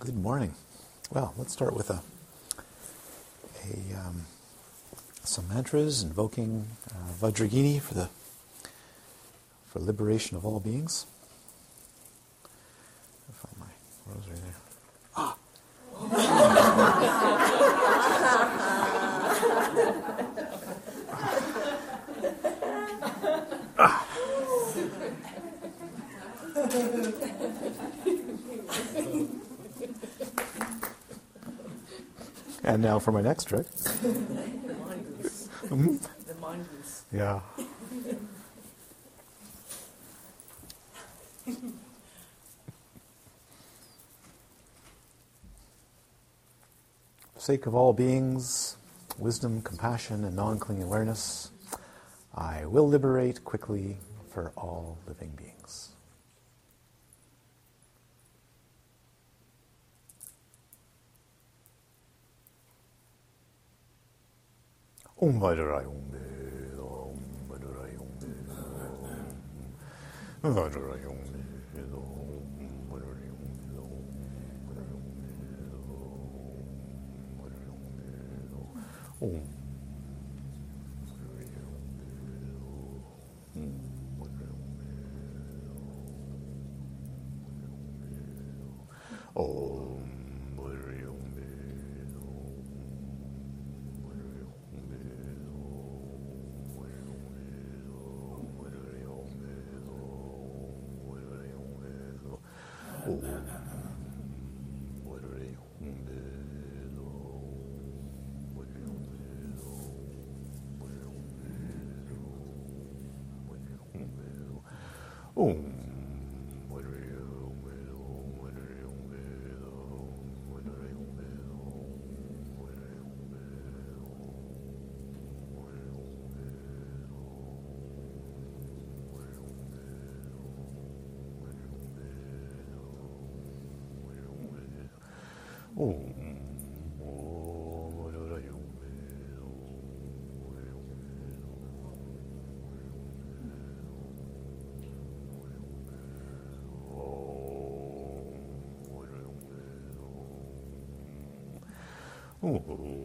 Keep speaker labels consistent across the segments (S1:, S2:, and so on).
S1: Good morning. Well, let's start with a, a um, some mantras invoking uh, Vajrayogini for the for liberation of all beings. I'll my rosary there. And now for my next trick.
S2: the
S1: mongoose.
S2: The
S1: sake of all beings, wisdom, compassion, and non clinging awareness, I will liberate quickly for all living beings. Ongaydarayon. Ongaydarayon. Om. Oh. ほうほ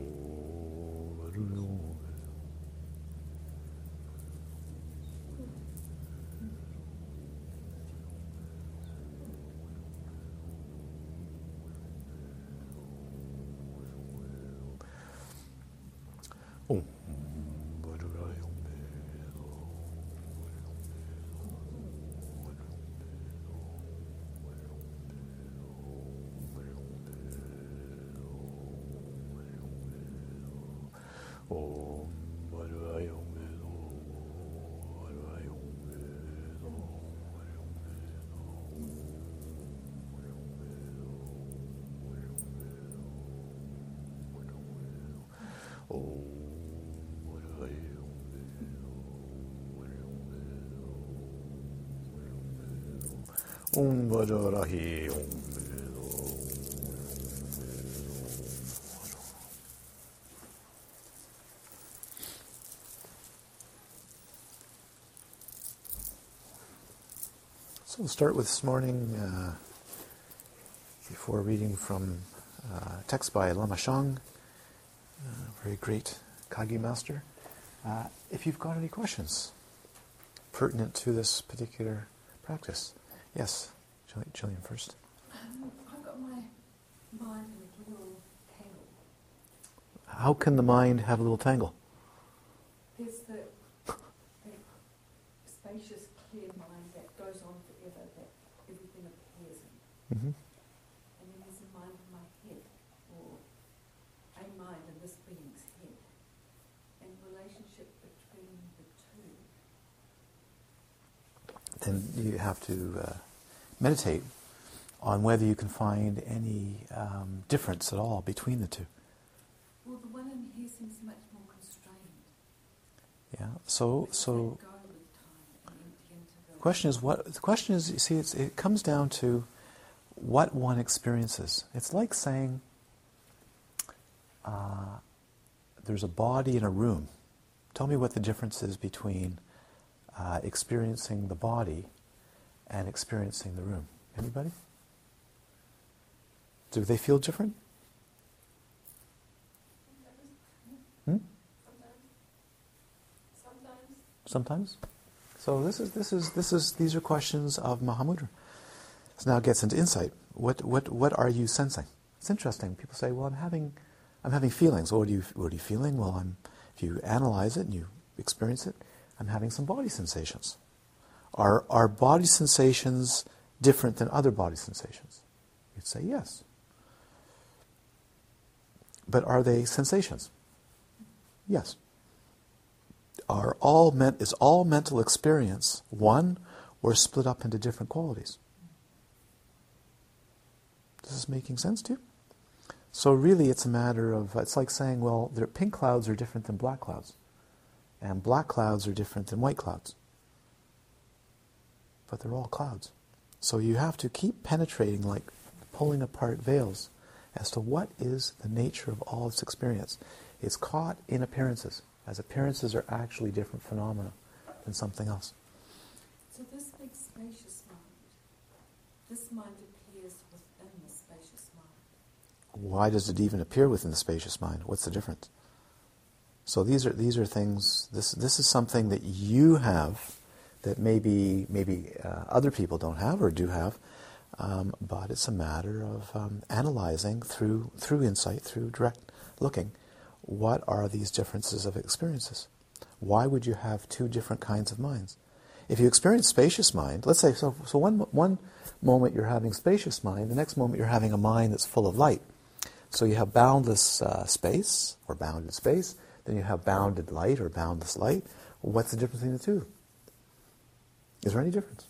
S1: So we'll start with this morning, uh, before reading from uh, text by Lama Shang, uh, very great Kagyu master. Uh, if you've got any questions pertinent to this particular practice, yes, Gillian first.
S3: Um, I've got my mind in a little tangle.
S1: How can the mind have a little tangle?
S3: There's the, the spacious, clear mind that goes on forever, that everything appears in.
S1: Mm-hmm.
S3: And then there's a mind in my head, or a mind in this being's head. And the relationship between the two.
S1: Then you have to uh, meditate on whether you can find any um, difference at all between the two.
S3: Well, the one in here seems much more constrained.
S1: Yeah. So so.
S3: let go with time and empty into the
S1: question is what the question is you see it's, it comes down to what one experiences it's like saying uh, there's a body in a room tell me what the difference is between uh, experiencing the body and experiencing the room anybody Do they feel different? Hmm? Sometimes. So this is this is this is these are questions of Mahamudra. So now it gets into insight. What what what are you sensing? It's interesting. People say, "Well, I'm having I'm having feelings." What are you what are you feeling? Well, I'm if you analyze it and you experience it, I'm having some body sensations. Are are body sensations different than other body sensations? You'd say yes. But are they sensations? Yes. Are all is all mental experience one or split up into different qualities? Does this is making sense to you? So really it's a matter of, it's like saying, well, pink clouds are different than black clouds. And black clouds are different than white clouds. But they're all clouds. So you have to keep penetrating, like pulling apart veils, as to what is the nature of all this experience. It's caught in appearances, as appearances are actually different phenomena than something else.
S3: So this big spacious mind, this mind appears within the spacious mind.
S1: Why does it even appear within the spacious mind? What's the difference? So these are these are things. This this is something that you have that maybe maybe uh, other people don't have or do have, um, but it's a matter of um, analyzing through through insight, through direct looking. What are these differences of experiences? Why would you have two different kinds of minds? If you experience spacious mind, let's say so. So one one moment you're having spacious mind, the next moment you're having a mind that's full of light. So you have boundless uh, space or bounded space, then you have bounded light or boundless light. What's the difference between the two? Is there any difference?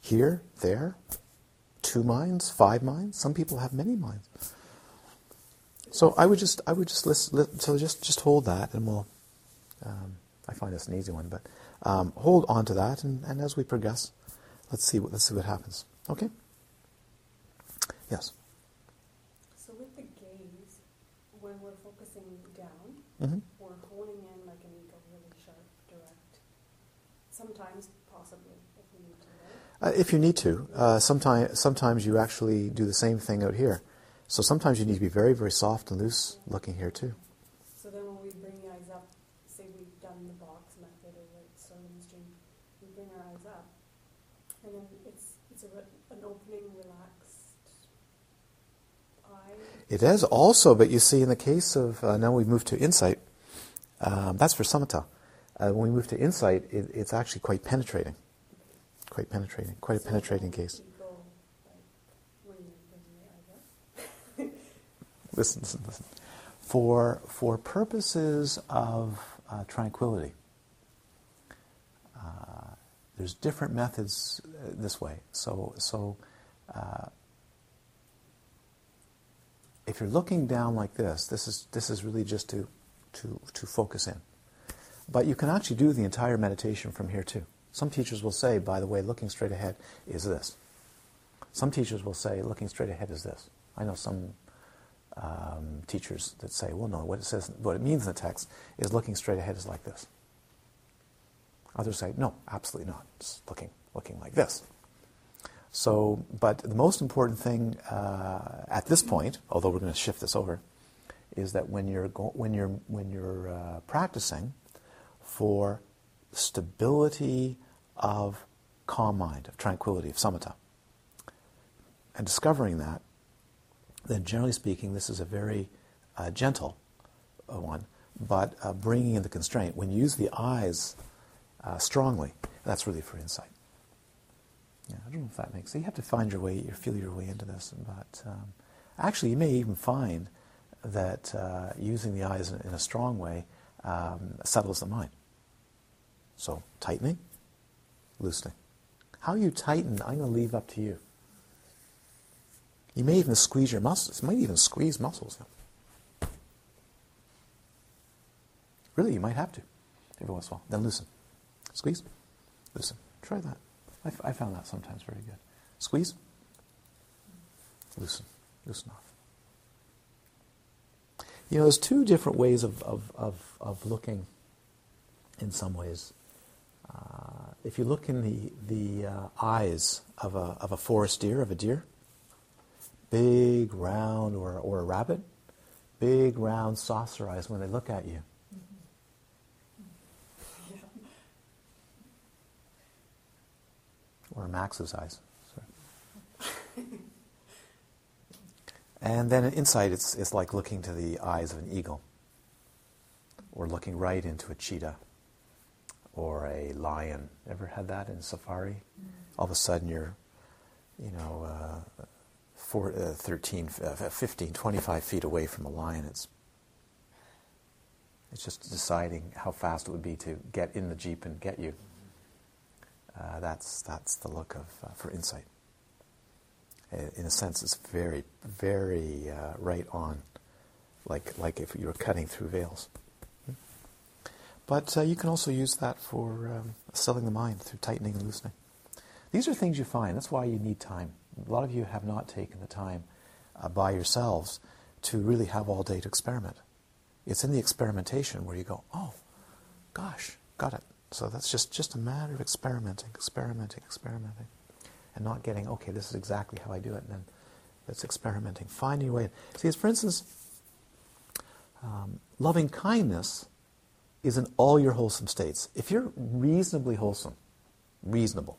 S1: Here, there, two minds, five minds. Some people have many minds. So I would just, I would just listen. So just, just hold that, and we'll. Um, I find this an easy one, but um, hold on to that, and, and as we progress, let's see what let's see what happens. Okay. Yes.
S4: So with the gaze, when we're focusing down,
S1: Mm-hmm.
S4: we're honing in like an ego really sharp, direct. Sometimes, possibly, if we need to. Right?
S1: Uh, if you need to, uh, sometimes sometimes you actually do the same thing out here. So sometimes you need to be very very soft and loose looking here too.
S4: So then, when we bring the eyes up, say we've done the box method or the stream, we bring our eyes up, and then it's it's a an opening, relaxed eye.
S1: It is also, but you see, in the case of uh, now we move to insight. Um, that's for samatha. Uh, when we move to insight, it, it's actually quite penetrating, quite penetrating, quite a
S4: So
S1: penetrating case.
S4: Like when you bring the eyes up.
S1: Listen, listen, listen. For for purposes of uh, tranquility, uh, there's different methods uh, this way. So so. Uh, if you're looking down like this, this is this is really just to to to focus in. But you can actually do the entire meditation from here too. Some teachers will say, by the way, looking straight ahead is this. Some teachers will say, looking straight ahead is this. I know some um, teachers that say, well, no, what it says, what it means in the text is looking straight ahead is like this. Others say, no, absolutely not. It's looking looking like this. So, but the most important thing uh, at this point, although we're going to shift this over, is that when you're go- when you're when you're uh, practicing for stability of calm mind, of tranquility, of samatha, and discovering that, then generally speaking, this is a very uh, gentle uh, one, but uh, bringing in the constraint. When you use the eyes uh, strongly, that's really for insight. Yeah, I don't know if that makes. You have to find your way, you feel your way into this. But um, actually, you may even find that uh, using the eyes in, in a strong way um, settles the mind. So tightening, loosening. How you tighten, I'm going to leave up to you. You may even squeeze your muscles. You might even squeeze muscles. Really, you might have to every once in a while. Then loosen. Squeeze, loosen. Try that. I, found that sometimes very good. Squeeze, loosen, loosen off. You know, there's two different ways of, of, of, of looking in some ways. Uh, if you look in the, the uh, eyes of a, of a forest deer, of a deer, big, round, or, or a rabbit, big, round, saucer eyes when they look at you. Or Max's eyes. And then inside, it's, it's like looking to the eyes of an eagle, or looking right into a cheetah, or a lion. Ever had that in safari? All of a sudden, you're, you know, uh, four, uh, 13, uh, 15, 25 feet away from a lion. It's, it's just deciding how fast it would be to get in the Jeep and get you. Uh, that's, that's the look of, uh, for insight. In a sense, it's very, very uh, right on, like, like if you were cutting through veils. But uh, you can also use that for um, selling the mind through tightening and loosening. These are things you find. That's why you need time. A lot of you have not taken the time uh, by yourselves to really have all day to experiment. It's in the experimentation where you go, oh, gosh, got it. So that's just, just a matter of experimenting, experimenting, experimenting, and not getting, okay, this is exactly how I do it, and then it's experimenting, finding a way. See, for instance, um, loving kindness is in all your wholesome states. If you're reasonably wholesome, reasonable,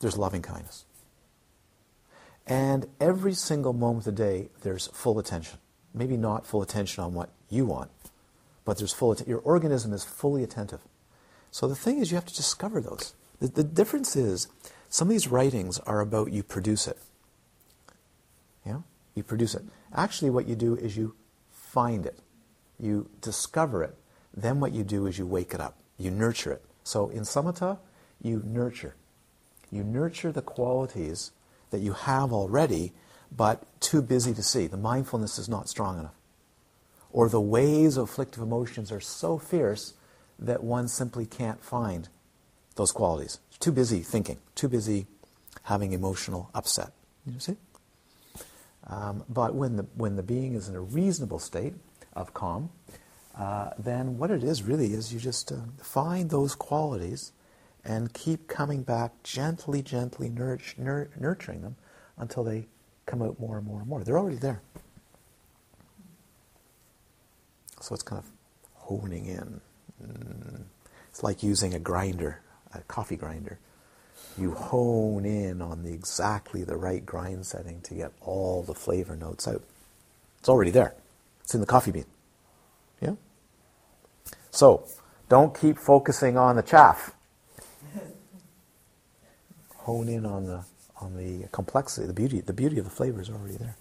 S1: there's loving kindness. And every single moment of the day, there's full attention. Maybe not full attention on what you want, but there's full attention. Your organism is fully attentive. So the thing is, you have to discover those. The, the difference is, some of these writings are about you produce it. Yeah? You produce it. Actually, what you do is you find it, you discover it. Then what you do is you wake it up, you nurture it. So in samatha, you nurture. You nurture the qualities that you have already, but too busy to see. The mindfulness is not strong enough. Or the waves of afflictive emotions are so fierce that one simply can't find those qualities. Too busy thinking, too busy having emotional upset. You see? Um, but when the, when the being is in a reasonable state of calm, uh, then what it is really is you just uh, find those qualities and keep coming back gently, gently nurturing them until they come out more and more and more. They're already there. So it's kind of honing in. Mm. It's like using a grinder, a coffee grinder. You hone in on the exactly the right grind setting to get all the flavor notes out. It's already there. It's in the coffee bean. So, don't keep focusing on the chaff. Hone in on the on the complexity, the beauty, the beauty of the flavor is already there.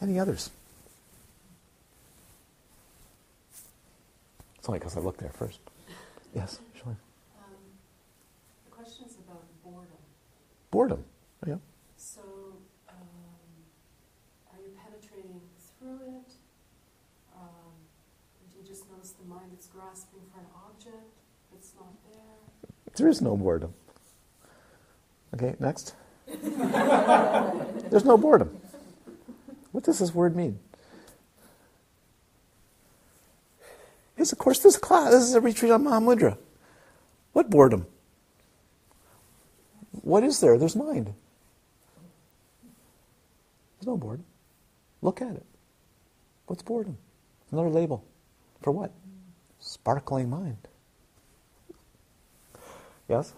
S1: Any others? It's only because I looked there first. Yes, sure.
S3: Um, the question is about boredom.
S1: Boredom. Oh, yeah.
S3: So, um, are you penetrating through it? Um, do you just notice the mind that's grasping for an there?
S1: There is no boredom. Okay, next. There's no boredom. What does this word mean? Yes, of course, this class. This is a retreat on Mahamudra. What boredom? What is there? There's mind. There's no boredom. Look at it. What's boredom? Another label. For what? Sparkling mind. Yes?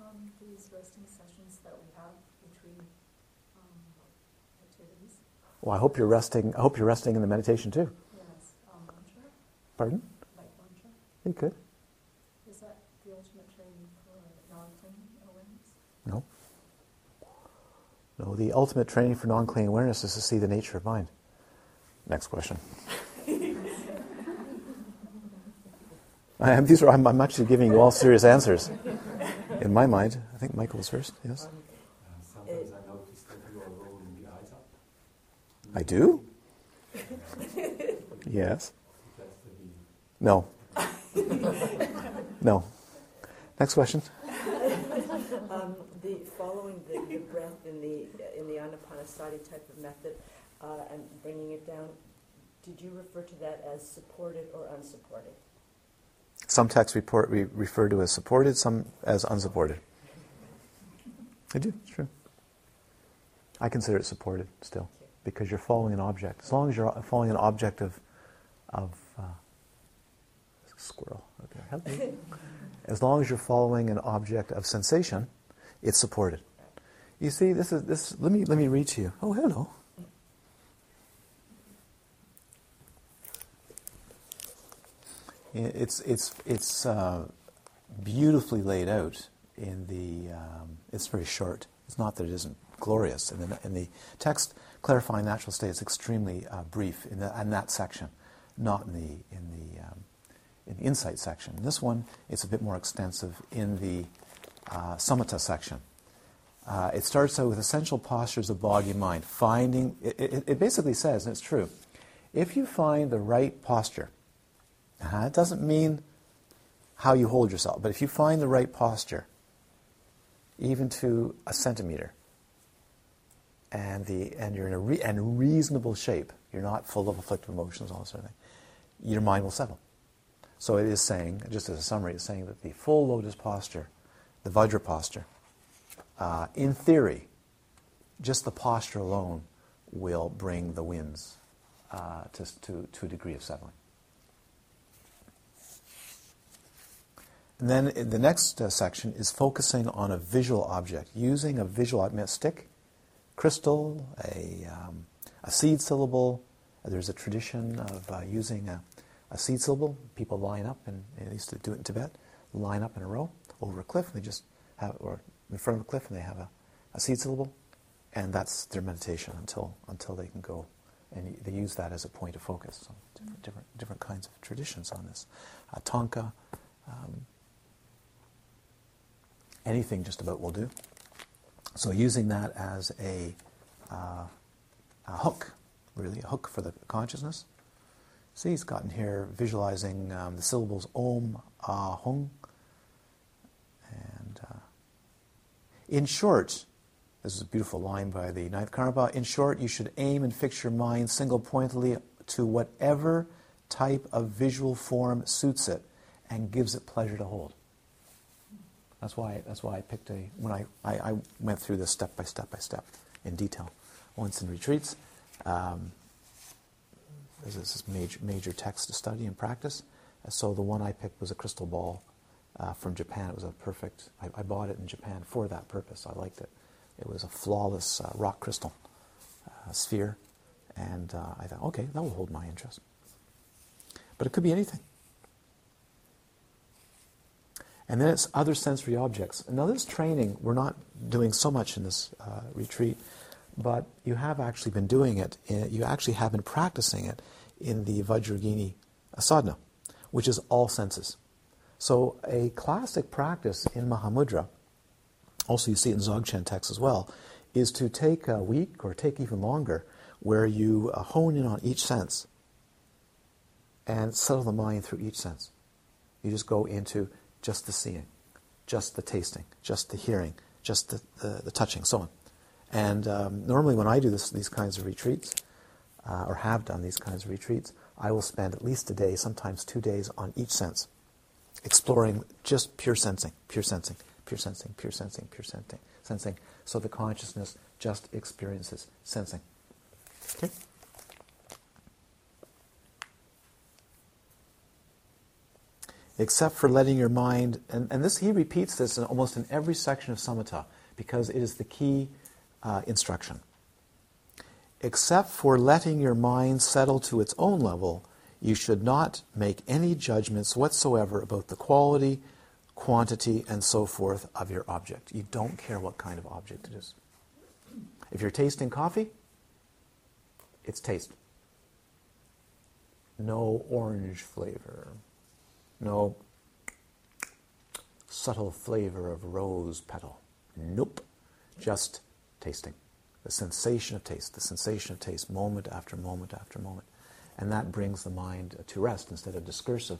S5: Um, these resting sessions that we have between um, activities.
S1: Well, I hope you're resting. I hope you're resting in the meditation too.
S5: Yes, um, mantra,
S1: Pardon?
S5: like mantra.
S1: You could.
S5: Is that the ultimate training for non-clinging awareness?
S1: No. No, the ultimate training for non-clinging awareness is to see the nature of mind. Next question. I am, these are, I'm, I'm actually giving you all serious answers. In my mind, I think Michael was first. Yes,
S6: Sometimes I notice that you are rolling the eyes up.
S1: I do. Yes.
S6: That's the being.
S1: No. No. Next question.
S2: Um, the following the, the breath in the in the anapanasati type of method uh, and bringing it down. Did you refer to that as supported or unsupported?
S1: Some texts report, re- refer to as supported, some as unsupported. They do, it's true. I consider it supported still because you're following an object. As long as you're following an object of, of uh, squirrel. Okay. As long as you're following an object of sensation, it's supported. You see, this is this. Let me let me read to you. Oh, hello. It's it's it's uh, beautifully laid out in the. Um, it's very short. It's not that it isn't glorious. In the, in the text clarifying natural state, it's extremely uh, brief in, the, in that section, not in the in the um, in the insight section. In this one, it's a bit more extensive in the uh, samatha section. Uh, it starts out with essential postures of body and mind. Finding it, it, it basically says, and it's true, if you find the right posture uh, it doesn't mean how you hold yourself, but if you find the right posture, even to a centimeter, and the and you're in a re, and reasonable shape, you're not full of afflictive emotions, all that sort of thing, your mind will settle. So it is saying, just as a summary, it's saying that the full lotus posture, the Vajra posture, uh, in theory, just the posture alone will bring the winds uh, to, to, to a degree of settling. And then the next uh, section is focusing on a visual object, using a visual object, stick, crystal, a, um, a seed syllable. There's a tradition of uh, using a, a, seed syllable. People line up, and they used to do it in Tibet, line up in a row over a cliff, and they just have, or in front of a cliff, and they have a, a seed syllable, and that's their meditation until, until they can go. And they use that as a point of focus. So different, different, different kinds of traditions on this. Uh, Thangka, um, anything just about will do. So using that as a, uh, a hook, really, a hook for the consciousness. See, he's gotten here visualizing um, the syllables Om, Ah, Hung. And uh, in short, this is a beautiful line by the ninth Karmapa. In short, you should aim and fix your mind single pointedly to whatever type of visual form suits it and gives it pleasure to hold. That's why, that's why I picked a, when I, I, I went through this step by step by step in detail. Once in retreats, um, this is major, major text to study and practice. So the one I picked was a crystal ball uh, from Japan. It was a perfect, I, I, bought it in Japan for that purpose. I liked it. It was a flawless uh, rock crystal uh, sphere. And uh, I thought, okay, that will hold my interest. But it could be anything. And then it's other sensory objects. Now, this training, we're not doing so much in this uh, retreat, but you have actually been doing it, you actually have been practicing it in the Vajrayogini sadhana, which is all senses. So, a classic practice in Mahamudra, also you see it in Dzogchen texts as well, is to take a week or take even longer where you uh, hone in on each sense and settle the mind through each sense. You just go into just the seeing, just the tasting, just the hearing, just the, the, the touching, so on. And um, normally, when I do this, these kinds of retreats, uh, or have done these kinds of retreats, I will spend at least a day, sometimes two days, on each sense, exploring just pure sensing, pure sensing, pure sensing, pure sensing, pure sensing, sensing. So the consciousness just experiences sensing. Okay. Except for letting your mind, and, and this he repeats this in almost in every section of samatha because it is the key uh, instruction. Except for letting your mind settle to its own level, you should not make any judgments whatsoever about the quality, quantity, and so forth of your object. You don't care what kind of object it is. If you're tasting coffee, it's taste. No orange flavor, no subtle flavor of rose petal. Nope. Just tasting. The sensation of taste, the sensation of taste, moment after moment after moment. And that brings the mind to rest instead of discursive.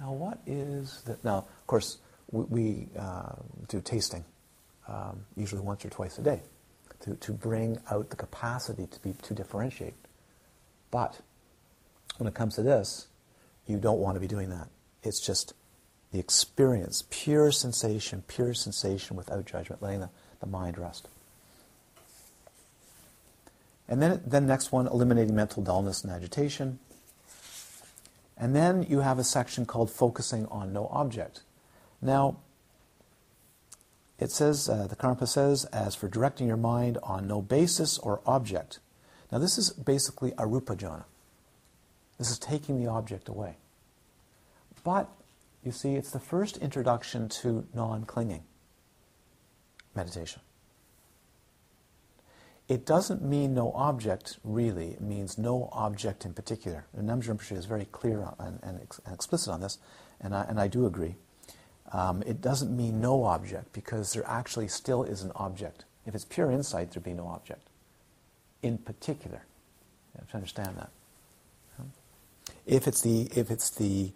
S1: Now, what is that? Now, of course, we, we uh, do tasting um, usually once or twice a day to, to bring out the capacity to, be, to differentiate. But when it comes to this, you don't want to be doing that. It's just The experience, pure sensation, pure sensation without judgment, letting the, the mind rest. And then, then next one, eliminating mental dullness and agitation. And then you have a section called focusing on no object. Now, it says, uh, the Karmapa says, as for directing your mind on no basis or object. Now, this is basically arupa jhana. This is taking the object away. But, you see, it's the first introduction to non clinging meditation. It doesn't mean no object, really. It means no object in particular. And Namgyal Rinpoche is very clear and, and, ex- and, explicit on this, and I, and I do agree. Um, it doesn't mean no object because there actually still is an object. If it's pure insight, there'd be no object. In particular, you have to understand that. If it's the if it's the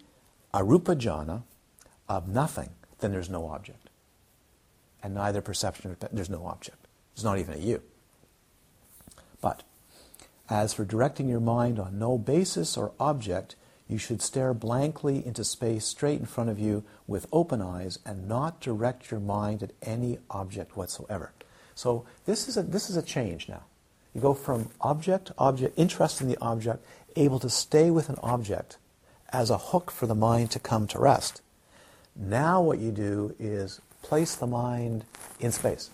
S1: arupa jhana of nothing, then there's no object, and neither perception. There's no object. There's not even a you. But as for directing your mind on no basis or object, you should stare blankly into space straight in front of you with open eyes and not direct your mind at any object whatsoever. So this is a, this is a change now. You go from object, object, interest in the object, able to stay with an object as a hook for the mind to come to rest. Now what you do is place the mind in space.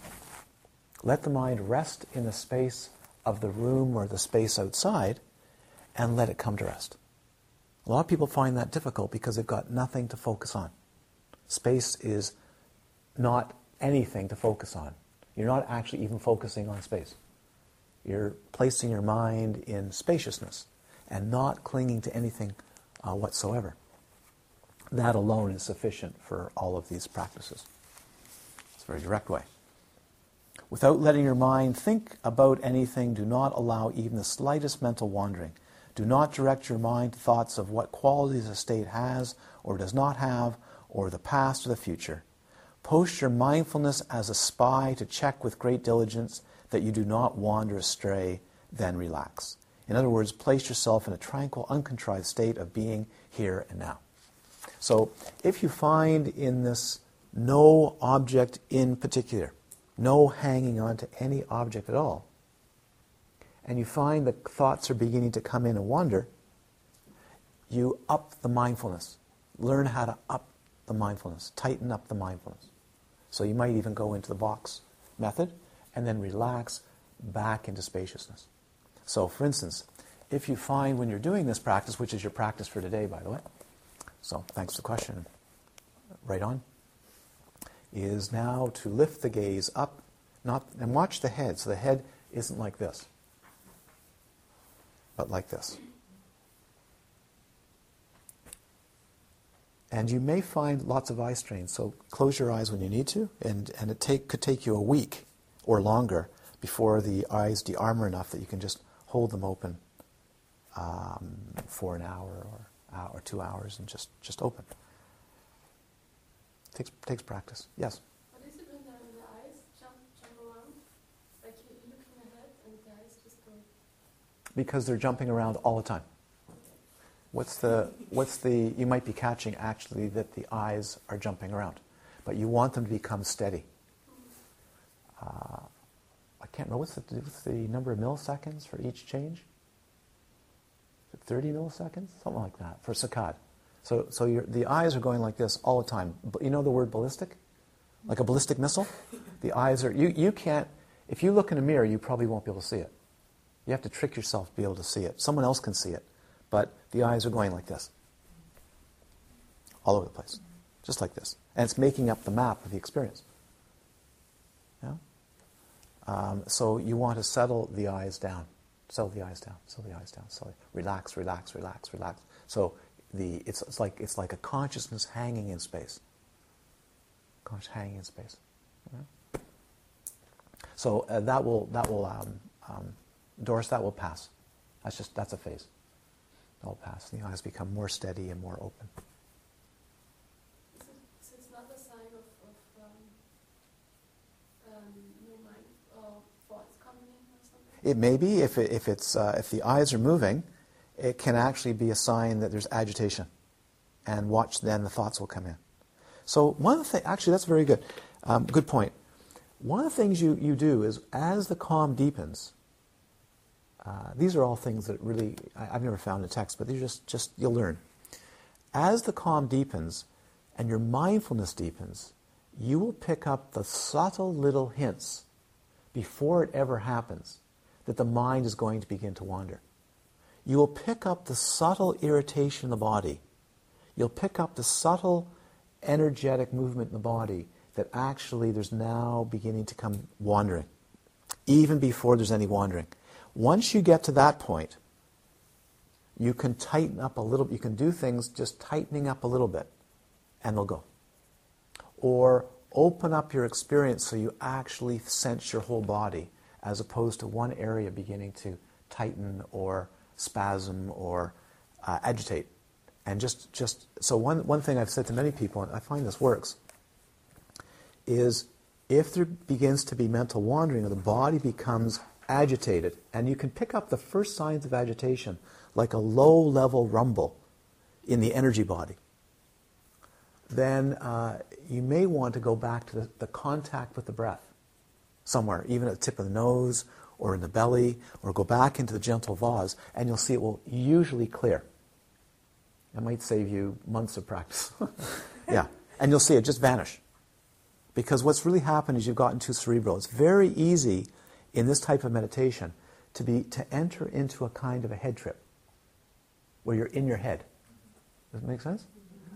S1: Let the mind rest in the space of the room or the space outside and let it come to rest. A lot of people find that difficult because they've got nothing to focus on. Space is not anything to focus on. You're not actually even focusing on space. You're placing your mind in spaciousness and not clinging to anything uh, whatsoever. That alone is sufficient for all of these practices. It's a very direct way. Without letting your mind think about anything, do not allow even the slightest mental wandering. Do not direct your mind to thoughts of what qualities a state has or does not have, or the past or the future. Post your mindfulness as a spy to check with great diligence that you do not wander astray, then relax. In other words, place yourself in a tranquil, uncontrived state of being here and now. So, if you find in this no object in particular, no hanging on to any object at all, and you find that thoughts are beginning to come in and wander, you up the mindfulness. Learn how to up the mindfulness, tighten up the mindfulness. So you might even go into the box method and then relax back into spaciousness. So, for instance, if you find when you're doing this practice, which is your practice for today, by the way, so thanks for the question, right on, is now to lift the gaze up, not and watch the head. So the head isn't like this, but like this. And you may find lots of eye strain, so close your eyes when you need to, and, and it take, could take you a week or longer before the eyes de-armor enough that you can just hold them open um, for an hour or, uh, or two hours and just, just open. Takes, takes practice. Yes?
S3: What is it when the, the eyes jump, jump around? Like you, you look ahead and the eyes just go.
S1: Because they're jumping around all the time. What's the, what's the, you might be catching actually that the eyes are jumping around, but you want them to become steady. I can't remember, what's the, what's the number of milliseconds for each change? 30 milliseconds? Something like that for saccade. So, so the eyes are going like this all the time. But you know the word ballistic? Like a ballistic missile? The eyes are, you, you can't, if you look in a mirror, you probably won't be able to see it. You have to trick yourself to be able to see it. Someone else can see it. But the eyes are going like this. All over the place. Just like this. And it's making up the map of the experience. Um, so you want to settle the eyes down. Settle the eyes down. Settle the eyes down. Settle, relax, relax, relax, relax. So the, it's, it's, like, it's like a consciousness hanging in space. Conscious hanging in space. Yeah? So uh, that will, that will um, um, Doris, that will pass. That's just, that's a phase. That will pass. The eyes become more steady and more open.
S3: So, so it's not a sign of, of um, um, no mind or thoughts coming in or something?
S1: It may be if, it, if, it's, uh, if the eyes are moving, it can actually be a sign that there's agitation. And watch then, the thoughts will come in. So one of the things, actually, that's very good. Um, good point. One of the things you, you do is as the calm deepens, uh, these are all things that really I, I've never found in text, but these are just, just you'll learn. As the calm deepens and your mindfulness deepens, you will pick up the subtle little hints before it ever happens that the mind is going to begin to wander. You will pick up the subtle irritation in the body. You'll pick up the subtle energetic movement in the body that actually there's now beginning to come wandering, even before there's any wandering. Once you get to that point, you can tighten up a little, you can do things just tightening up a little bit, and they'll go. Or open up your experience so you actually sense your whole body, as opposed to one area beginning to tighten or spasm or uh, agitate. And just, just so one, one thing I've said to many people, and I find this works, is if there begins to be mental wandering or the body becomes agitated, and you can pick up the first signs of agitation like a low level rumble in the energy body, then uh, you may want to go back to the, the contact with the breath somewhere, even at the tip of the nose or in the belly, or go back into the gentle vase, and you'll see it will usually clear. It might save you months of practice. yeah. And you'll see it just vanish. Because what's really happened is you've gotten too cerebral. It's very easy in this type of meditation to be to enter into a kind of a head trip where you're in your head. Does it make sense?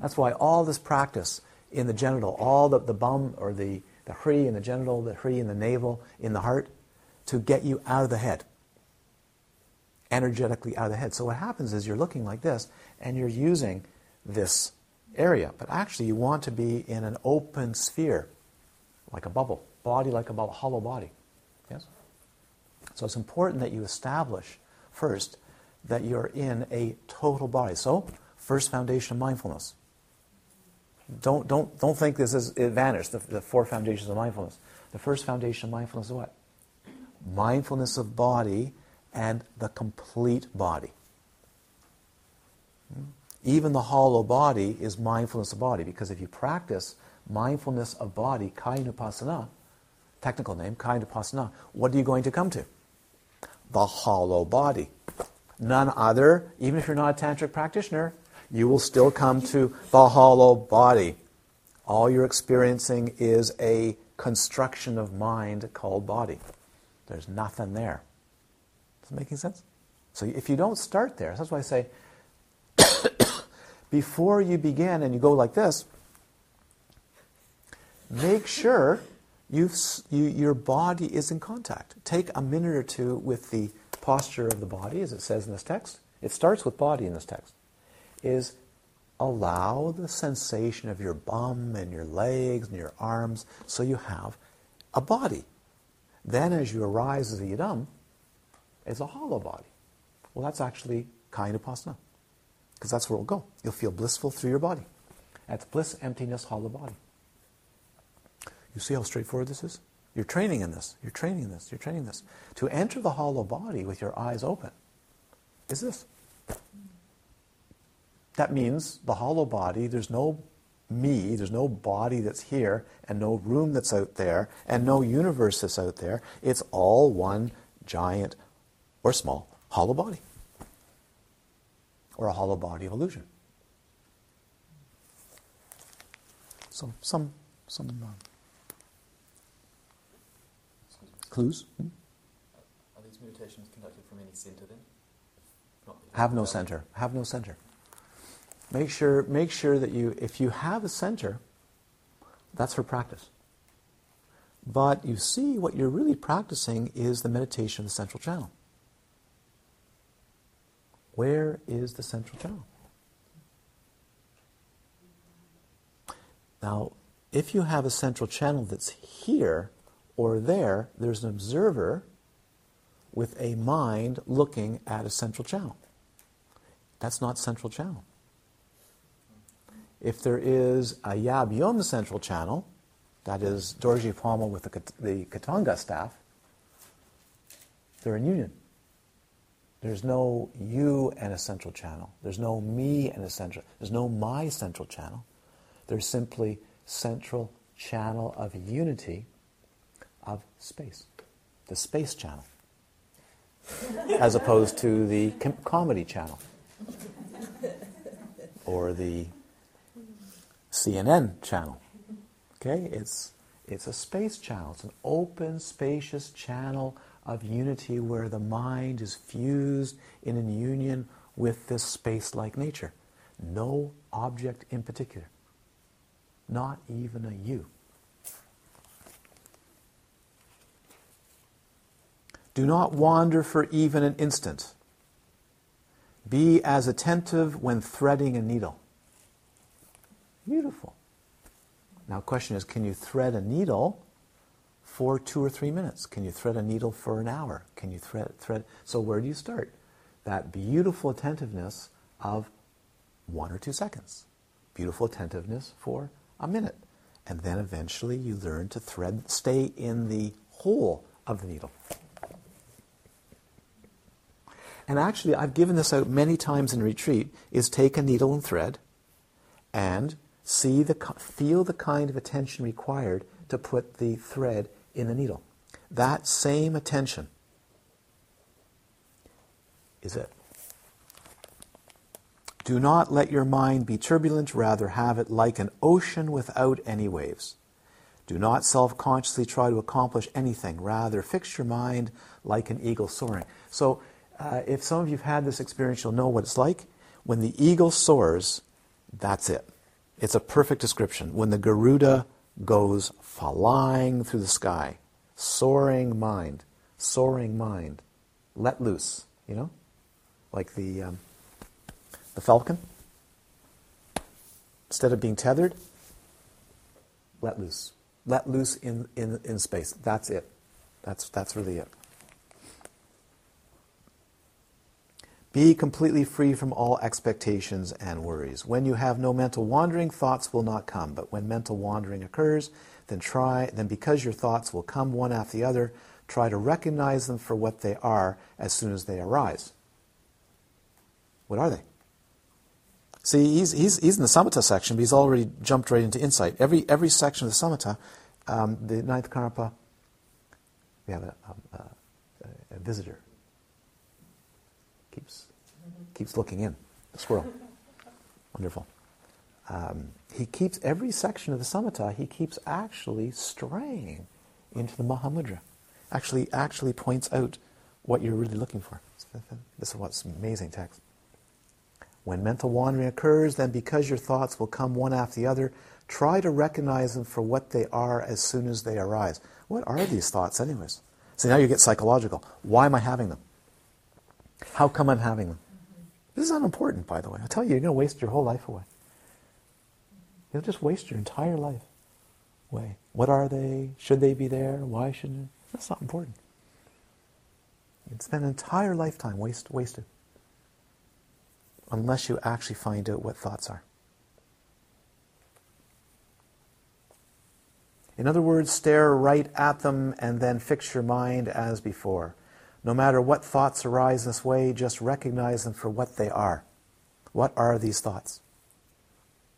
S1: That's why all this practice in the genital, all the, the bum or the, the hri in the genital, the hri in the navel, in the heart, to get you out of the head. Energetically out of the head. So what happens is you're looking like this and you're using this area. But actually you want to be in an open sphere, like a bubble. Body like a bubble, hollow body. Yes? So it's important that you establish first that you're in a total body. So, first foundation of mindfulness. Don't, don't, don't think this is it vanished, the, the four foundations of mindfulness. The first foundation of mindfulness is what? Mindfulness of body and the complete body. Hmm? Even the hollow body is mindfulness of body because if you practice mindfulness of body, kayanupassana, technical name, kayanupassana, what are you going to come to? The hollow body. None other, even if you're not a tantric practitioner, you will still come to the hollow body. All you're experiencing is a construction of mind called body. There's nothing there. Is it making sense? So if you don't start there, that's why I say, before you begin and you go like this, make sure you, your body is in contact. Take a minute or two with the posture of the body, as it says in this text. It starts with body in this text. Is allow the sensation of your bum and your legs and your arms so you have a body. Then, as you arise as a yidam, it's a hollow body. Well, that's actually kind of kayanupassana, because that's where it'll go. You'll feel blissful through your body. That's bliss, emptiness, hollow body. You see how straightforward this is? You're training in this. You're training in this. You're training in this. To enter the hollow body with your eyes open is this. That means the hollow body, there's no me, there's no body that's here, and no room that's out there, and no universe that's out there. It's all one giant or small hollow body. Or a hollow body of illusion. So, some, some. Uh, Clues? Hmm?
S7: Are these meditations conducted from any center then?
S1: Have no center. Have no center. Make sure, make sure that you, if you have a center, that's for practice. But you see, what you're really practicing is the meditation of the central channel. Where is the central channel? Now, if you have a central channel that's here, or there, there's an observer with a mind looking at a central channel. That's not central channel. If there is a Yab Yum central channel, that is Dorji Palma with the, the khatvanga staff, they're in union. There's no you and a central channel. There's no me and a central. There's no my central channel. There's simply central channel of unity of space, the space channel, as opposed to the com- comedy channel or the CNN channel. Okay, it's it's a space channel. It's an open, spacious channel of unity where the mind is fused in an union with this space-like nature. No object in particular. Not even a you. Do not wander for even an instant. Be as attentive when threading a needle. Beautiful. Now, the question is can you thread a needle for two or three minutes? Can you thread a needle for an hour? Can you thread, thread? So, where do you start? That beautiful attentiveness of one or two seconds. Beautiful attentiveness for a minute. And then eventually you learn to thread, stay in the hole of the needle. And actually, I've given this out many times in retreat, is take a needle and thread and see the, feel the kind of attention required to put the thread in the needle. That same attention is it. Do not let your mind be turbulent, rather, have it like an ocean without any waves. Do not self consciously try to accomplish anything, rather, fix your mind like an eagle soaring. So, uh, if some of you have had this experience, you'll know what it's like. When the eagle soars, that's it. It's a perfect description. When the Garuda goes flying through the sky, soaring mind, soaring mind, let loose, you know? Like the, um, the falcon. Instead of being tethered, let loose. Let loose in, in, in space. That's it. That's, that's really it. Be completely free from all expectations and worries. When you have no mental wandering, thoughts will not come. But when mental wandering occurs, then try, then because your thoughts will come one after the other, try to recognize them for what they are as soon as they arise. What are they? See, he's, he's, he's in the samatha section, but he's already jumped right into insight. Every, every section of the samatha, um, the ninth karma, we have a, a, a visitor keeps looking in. The squirrel. Wonderful. Um, he keeps every section of the samatha. He keeps actually straying into the Mahamudra. Actually, actually points out what you're really looking for. This is what's amazing text. When mental wandering occurs, then because your thoughts will come one after the other, try to recognize them for what they are as soon as they arise. What are these thoughts, anyways? So now you get psychological. Why am I having them? How come I'm having them? This is unimportant, by the way. I tell you, you're going to waste your whole life away. You'll just waste your entire life away. What are they? Should they be there? Why shouldn't? That's not important. You'd spend an entire lifetime waste, wasted unless you actually find out what thoughts are. In other words, stare right at them and then fix your mind as before. No matter what thoughts arise this way, just recognize them for what they are. What are these thoughts?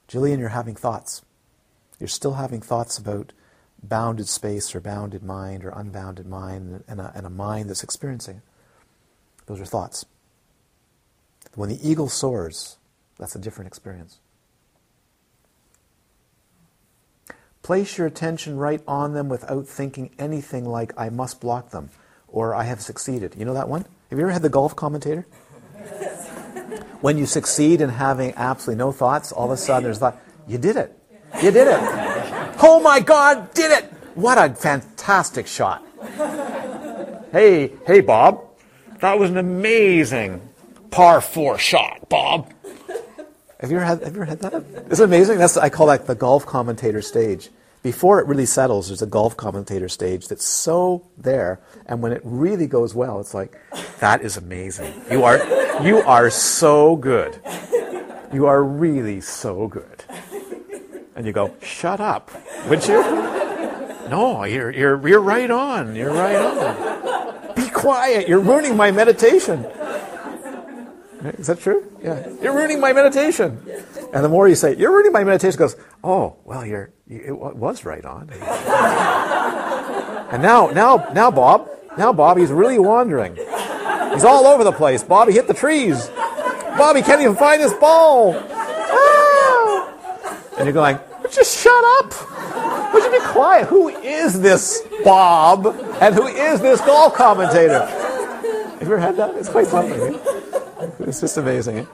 S1: Jillian, you're having thoughts. You're still having thoughts about bounded space or bounded mind or unbounded mind and a, and a mind that's experiencing it. Those are thoughts. When the eagle soars, that's a different experience. Place your attention right on them without thinking anything like, I must block them or I have succeeded. You know that one? Have you ever had the golf commentator? when you succeed in having absolutely no thoughts, all of a sudden there's thought, you did it. You did it. oh my God, did it. What a fantastic shot. hey, hey, Bob. That was an amazing par four shot, Bob. Have you ever had, have you ever had that? Isn't it amazing? That's, I call that the golf commentator stage before it really settles, there's a golf commentator stage that's so there, and when it really goes well, it's like, that is amazing. You are, you are so good. You are really so good. And you go, shut up, would you? No, you're, you're, you're right on. You're right on. Be quiet. You're ruining my meditation. Is that true? Yeah. You're ruining my meditation. And the more you say, you're ruining my meditation, goes, oh, well, you're, It wa- was right on. and now, now, now, Bob, now, Bob, he's really wandering. He's all over the place. Bobby hit the trees. Bobby can't even find his ball. Ah! And you're going, just shut up. Would you be quiet? Who is this Bob? And who is this golf commentator? Have you ever had that? It's quite something. It's just amazing.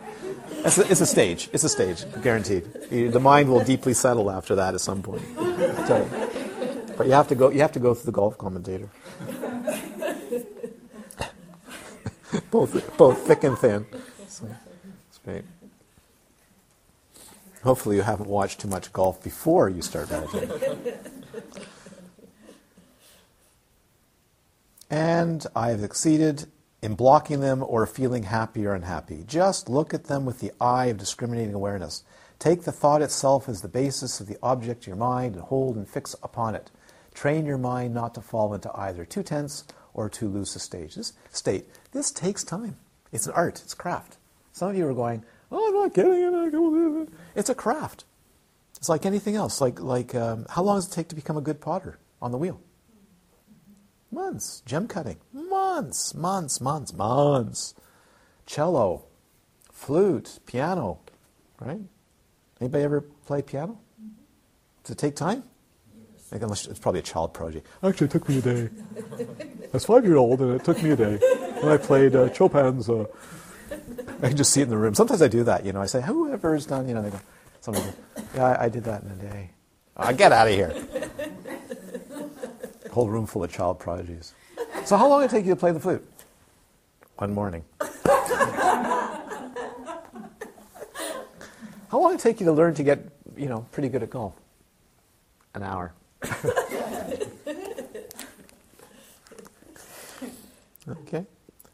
S1: It's a, it's a stage. It's a stage, guaranteed. The mind will deeply settle after that at some point. But you have to go. You have to go through the golf commentator. both, both thick and thin. So, it's great. Hopefully, you haven't watched too much golf before you start meditating. and I have succeeded in blocking them or feeling happy or unhappy. Just look at them with the eye of discriminating awareness. Take the thought itself as the basis of the object of your mind and hold and fix upon it. Train your mind not to fall into either too tense or too loose a stage. This state. This takes time. It's an art. It's craft. Some of you are going, "Oh, I'm not getting it." It's a craft. It's like anything else. Like like um, how long does it take to become a good potter on the wheel? Months. Gem cutting. Months, months, months, months. Cello, flute, piano, right? Anybody ever play piano? Does it take time? Like, unless it's probably a child project. Actually, it took me a day. I was five years old, and it took me a day. And I played uh, Chopin's. Uh, I can just see it in the room. Sometimes I do that. You know, I say, "Whoever's done," you know, they go, "Somebody goes, yeah, I, I did that in a day." Oh, get out of here! Whole room full of child prodigies. So how long did it take you to play the flute? One morning. how long did it take you to learn to get, you know, pretty good at golf? An hour. okay.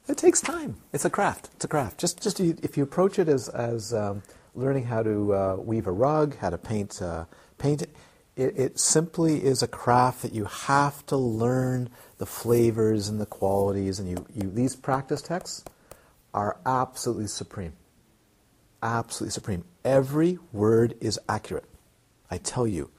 S1: It takes time. It's a craft. It's a craft. Just, just if you approach it as, as um, learning how to uh, weave a rug, how to paint, uh, paint it, it, it simply is a craft that you have to learn the flavors and the qualities. And you, you, these practice texts are absolutely supreme. Absolutely supreme. Every word is accurate. I tell you.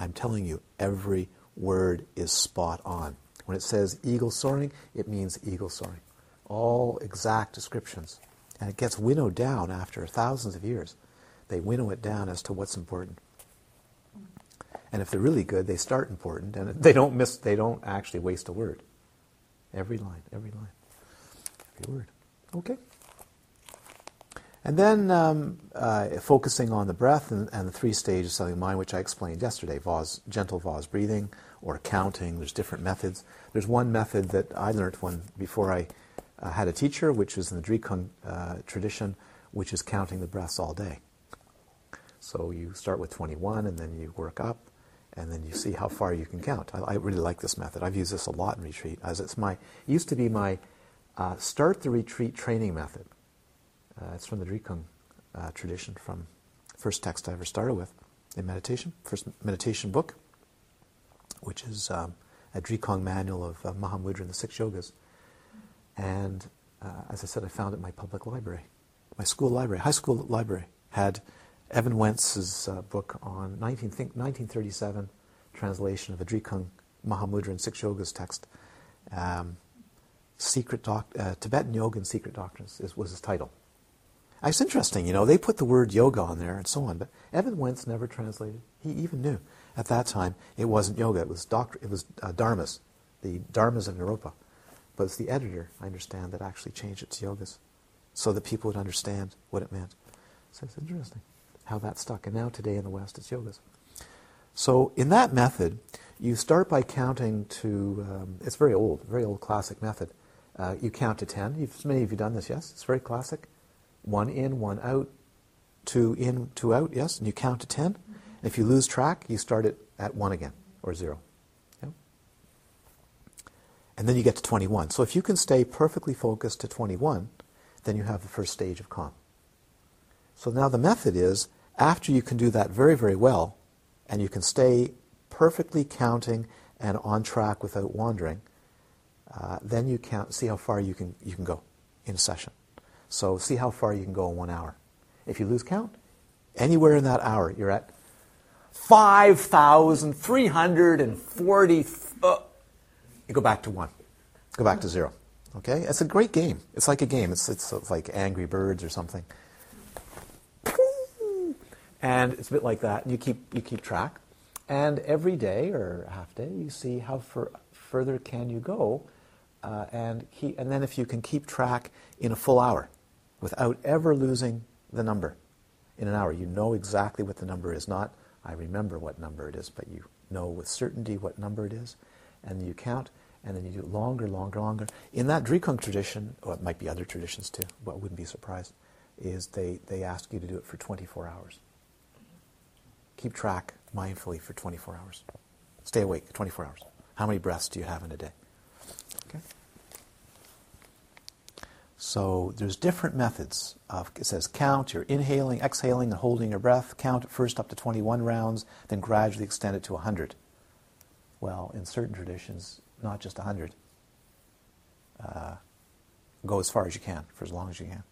S1: I'm telling you, every word is spot on. When it says eagle soaring, it means eagle soaring. All exact descriptions. And it gets winnowed down after thousands of years. They winnow it down as to what's important. And if they're really good, they start important, and they don't miss. They don't actually waste a word. Every line, every line, every word. Okay. And then um, uh, focusing on the breath and, and, the three stages of the mind, which I explained yesterday: vase, gentle vase breathing, or counting. There's different methods. There's one method that I learned when before I uh, had a teacher, which is in the Drikung uh, tradition, which is counting the breaths all day. So you start with 21, and then you work up and then you see how far you can count. I, I, really like this method. I've used this a lot in retreat, as it's my used to be my uh, start the retreat training method. Uh, it's from the Drikung uh, tradition, from first text I ever started with in meditation, first meditation book, which is um, a Drikung manual of uh, Mahamudra and the Six Yogas. And uh, as I said, I found it in my public library, my school library, high school library had Evans-Wentz's uh, book on 19, think, 1937 translation of a Drikung Mahamudra and Six Yogas text. Um, Secret doc, uh, Tibetan Yoga and Secret Doctrines is, was his title. It's interesting, you know, they put the word yoga on there and so on, but Evans-Wentz never translated. He even knew at that time it wasn't yoga, it was, doctor, it was uh, dharmas, the dharmas of Naropa. But it's the editor, I understand, that actually changed it to yogas so that people would understand what it meant. So it's interesting how that stuck. And now today in the West, it's yogas. So in that method, you start by counting to, um, it's very old, very old classic method. Uh, you count to 10. You've, many of you done this, yes? It's very classic. One in, one out, two in, two out, yes? And you count to 10. And if you lose track, you start it at 1 again, or 0. Yeah? And then you get to 21. So if you can stay perfectly focused to 21, then you have the first stage of calm. So now the method is after you can do that very, very well, and you can stay perfectly counting and on track without wandering, uh, then you count, see how far you can, you can go in a session. So see how far you can go in one hour. If you lose count, anywhere in that hour, you're at 5,340. Uh, you go back to one. Go back to zero. Okay? It's a great game. It's like a game. It's, it's like Angry Birds or something. And it's a bit like that. You keep, you keep track. And every day or half day, you see how fur- further can you go. Uh, and, keep, and then if you can keep track in a full hour without ever losing the number in an hour, you know exactly what the number is. Not, I remember what number it is, but you know with certainty what number it is. And you count, and then you do it longer, longer, longer. In that Drikung tradition, or it might be other traditions too, but wouldn't be surprised, is they, they ask you to do it for 24 hours. Keep track mindfully for 24 hours. Stay awake 24 hours. How many breaths do you have in a day? Okay. So there's different methods. Of, it says count, you're inhaling, exhaling, and holding your breath. Count first up to 21 rounds, then gradually extend it to 100. Well, in certain traditions, not just 100. Uh, go as far as you can, for as long as you can.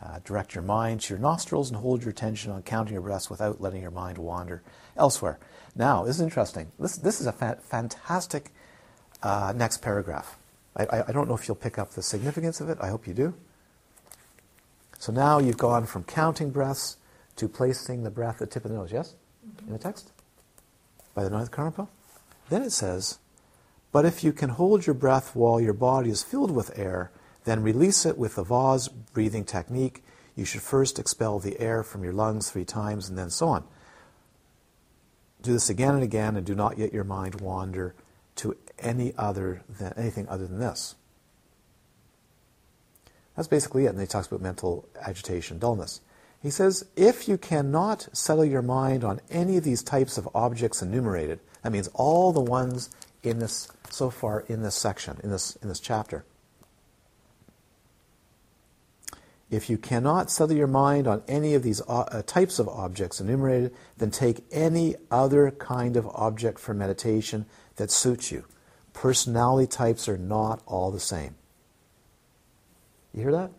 S1: Uh, direct your mind to your nostrils and hold your attention on counting your breaths without letting your mind wander elsewhere. Now, this is interesting. This, this is a fa- fantastic uh, next paragraph. I, I, I don't know if you'll pick up the significance of it. I hope you do. So now you've gone from counting breaths to placing the breath at the tip of the nose. Yes? In the text? By the ninth Karmapa? Then it says, But if you can hold your breath while your body is filled with air, then release it with the vase breathing technique. You should first expel the air from your lungs three times and then so on. Do this again and again and do not let your mind wander to any other than anything other than this. That's basically it. And he talks about mental agitation, dullness. He says, if you cannot settle your mind on any of these types of objects enumerated, that means all the ones in this so far in this section, in this in this chapter. If you cannot settle your mind on any of these uh, types of objects enumerated, then take any other kind of object for meditation that suits you. Personality types are not all the same. You hear that?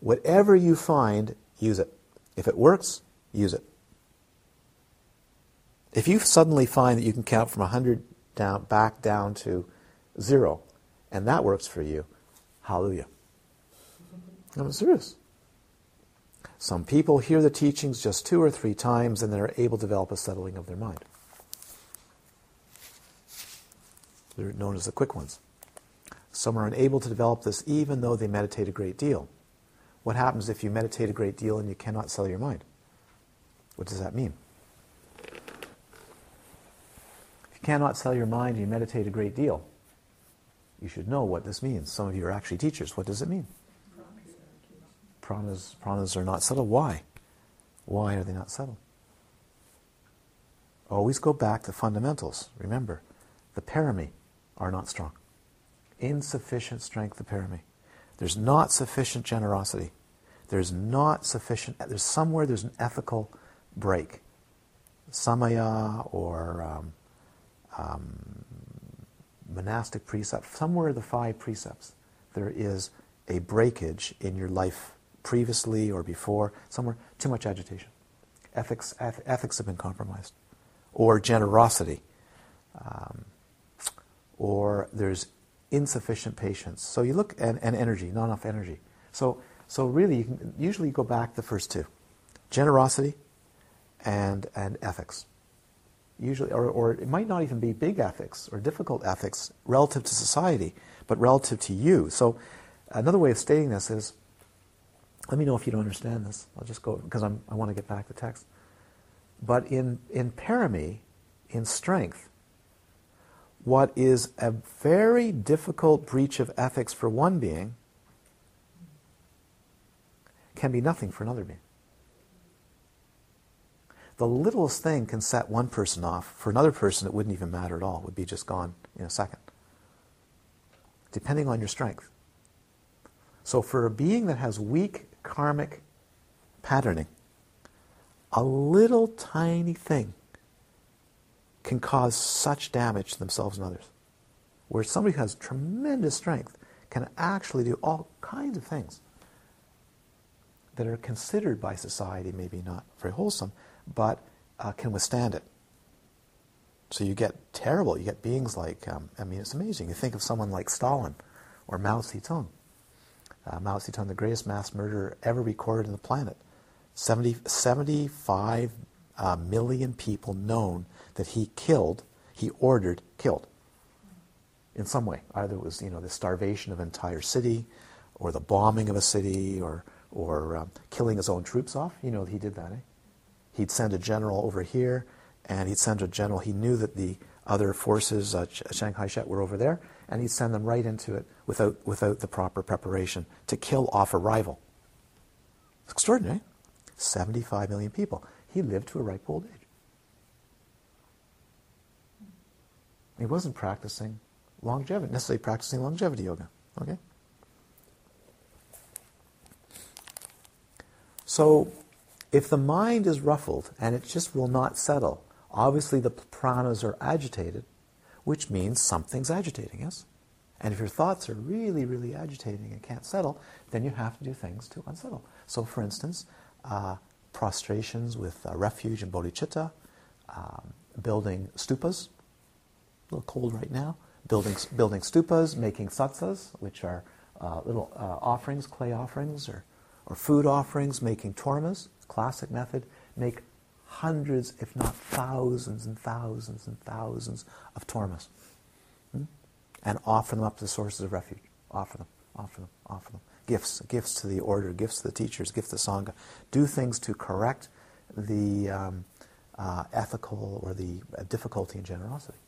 S1: Whatever you find, use it. If it works, use it. If you suddenly find that you can count from 100 down, back down to zero, and that works for you, hallelujah. I'm serious. Some people hear the teachings just two or three times and they're able to develop a settling of their mind. They're known as the quick ones. Some are unable to develop this even though they meditate a great deal. What happens if you meditate a great deal and you cannot settle your mind? What does that mean? If you cannot settle your mind and you meditate a great deal, you should know what this means. Some of you are actually teachers. What does it mean? Pranas, pranas are not subtle. Why? Why are they not subtle? Always go back to fundamentals. Remember, the parami are not strong. Insufficient strength, the parami. There's not sufficient generosity. There's not sufficient, there's somewhere there's an ethical break. Samaya or um, um, monastic precept, somewhere the five precepts, there is a breakage in your life previously or before, somewhere, too much agitation. Ethics, eth- ethics have been compromised. Or generosity. Um, or there's insufficient patience. So you look at and energy, not enough energy. So, so really, you can usually go back the first two generosity and, and ethics. Usually, or, or it might not even be big ethics or difficult ethics relative to society, but relative to you. So, another way of stating this is let me know if you don't understand this. I'll just go because I'm, I want to get back to text. But in, in parami, in strength, what is a very difficult breach of ethics for one being can be nothing for another being. The littlest thing can set one person off. For another person, it wouldn't even matter at all. It would be just gone in a second, depending on your strength. So, for a being that has weak karmic patterning, a little tiny thing can cause such damage to themselves and others. Where somebody who has tremendous strength can actually do all kinds of things that are considered by society maybe not very wholesome, but uh, can withstand it. So you get terrible. You get beings like, um, I mean, it's amazing. You think of someone like Stalin or Mao Zedong. Uh, Mao Zedong, the greatest mass murderer ever recorded on the planet. 70, 75 uh, million people known that he killed, he ordered killed in some way. Either it was, you know, the starvation of an entire city, or the bombing of a city, or, or um, killing his own troops off. You know, he did that, eh? He'd send a general over here, and he'd send a general. He knew that the other forces, uh, Chiang Kai-shek, were over there, and he'd send them right into it without, without the proper preparation to kill off a rival. It's extraordinary. 75 million people. He lived to a ripe old age. He wasn't practicing longevity, necessarily practicing longevity yoga. Okay? So, if the mind is ruffled and it just will not settle, obviously the pranas are agitated, which means something's agitating, us. And if your thoughts are really, really agitating and can't settle, then you have to do things to unsettle. So, for instance, uh, prostrations with uh, refuge and bodhicitta, um, building stupas, a little cold right now, building, building stupas, making tsatsas, which are uh, little uh, offerings, clay offerings, or, or food offerings, making tormas, classic method, make hundreds, if not thousands and thousands and thousands of tormas. Hmm? And offer them up to the sources of refuge. Offer them, offer them, offer them. Gifts, gifts to the order, gifts to the teachers, gifts to Sangha. Do things to correct the um, uh, ethical or the uh, difficulty in generosity.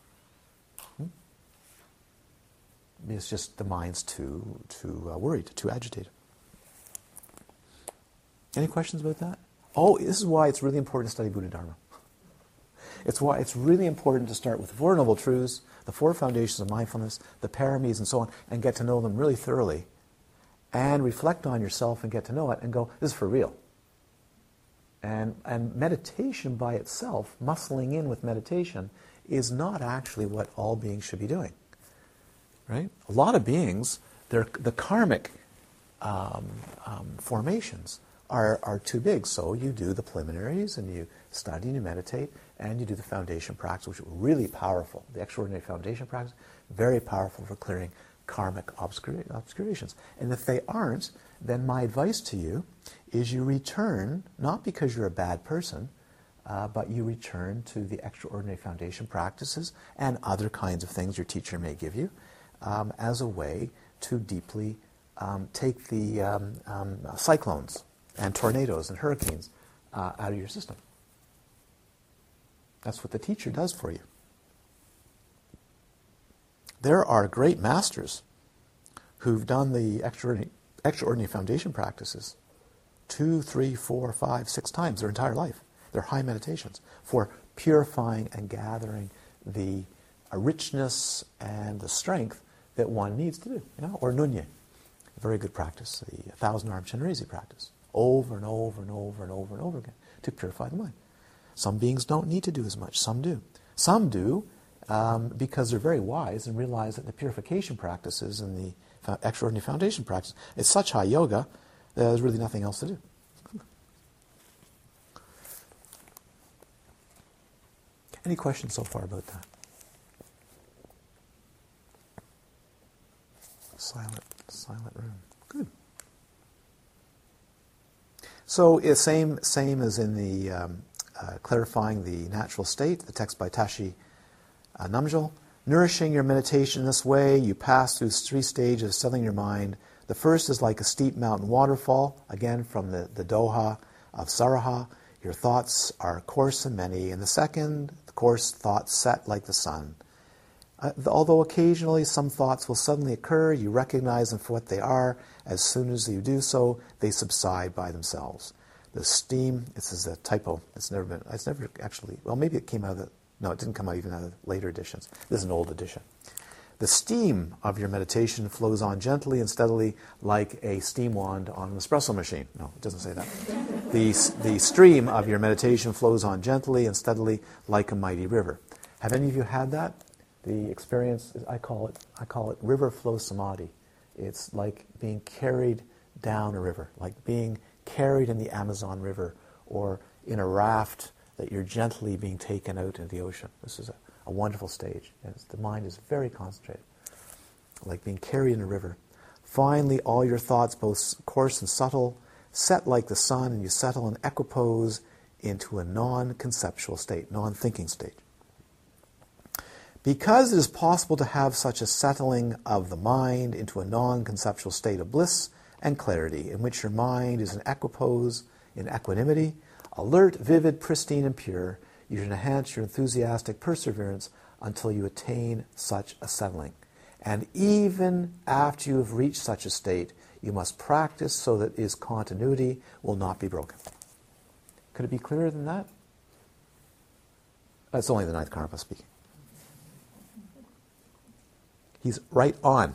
S1: Hmm? It's just the mind's too, too uh, worried, too agitated. Any questions about that? Oh, this is why it's really important to study Buddha Dharma. It's why it's really important to start with the Four Noble Truths, the four foundations of mindfulness, the paramis, and so on, and get to know them really thoroughly. And reflect on yourself and get to know it and go, this is for real. And, and meditation by itself, muscling in with meditation, is not actually what all beings should be doing. Right? A lot of beings, they're the karmic um, um, formations are, are too big. So you do the preliminaries and you study and you meditate and you do the foundation practice, which is really powerful. The extraordinary foundation practice, very powerful for clearing karmic obscur- obscurations. And if they aren't, then my advice to you is you return, not because you're a bad person, uh, but you return to the extraordinary foundation practices and other kinds of things your teacher may give you um, as a way to deeply um, take the um, um cyclones and tornadoes and hurricanes uh, out of your system. That's what the teacher does for you. There are great masters who've done the extraordinary, extraordinary foundation practices two, three, four, five, six times their entire life. They're high meditations for purifying and gathering the richness and the strength that one needs to do. You know? Or Nyungne, a very good practice, the thousand arm Chenrezig practice over and over and over and over and over again to purify the mind. Some beings don't need to do as much, some do. Some do um, because they're very wise and realize that the purification practices and the extraordinary foundation practice is such high yoga that there's really nothing else to do. Any questions so far about that? Silent, silent room. Good. So, same, same as in the um, uh, clarifying the natural state, the text by Tashi uh, Namgyal. Nourishing your meditation this way, you pass through three stages of settling your mind. The first is like a steep mountain waterfall, again from the, the Doha of Saraha. Your thoughts are coarse and many. And the second, the coarse thoughts set like the sun. Uh, although occasionally some thoughts will suddenly occur, you recognize them for what they are. As soon as you do so, they subside by themselves. The steam, this is a typo, it's never been, it's never actually, well, maybe it came out of the, no, it didn't come out even out of later editions. This is an old edition. The steam of your meditation flows on gently and steadily like a steam wand on an espresso machine. No, it doesn't say that. the, the stream of your meditation flows on gently and steadily like a mighty river. Have any of you had that? The experience, I call it, I call it river flow samadhi. It's like being carried down a river, like being carried in the Amazon River or in a raft that you're gently being taken out into the ocean. This is a, a wonderful stage. Yes, the mind is very concentrated, like being carried in a river. Finally, all your thoughts, both coarse and subtle, set like the sun, and you settle in equipoise into a non conceptual state, non thinking state. Because it is possible to have such a settling of the mind into a non conceptual state of bliss and clarity, in which your mind is in equipoise, in equanimity, alert, vivid, pristine, and pure, you should enhance your enthusiastic perseverance until you attain such a settling. And even after you have reached such a state, you must practice so that its continuity will not be broken. Could it be clearer than that? That's only the ninth Karmapa speaking. He's right on.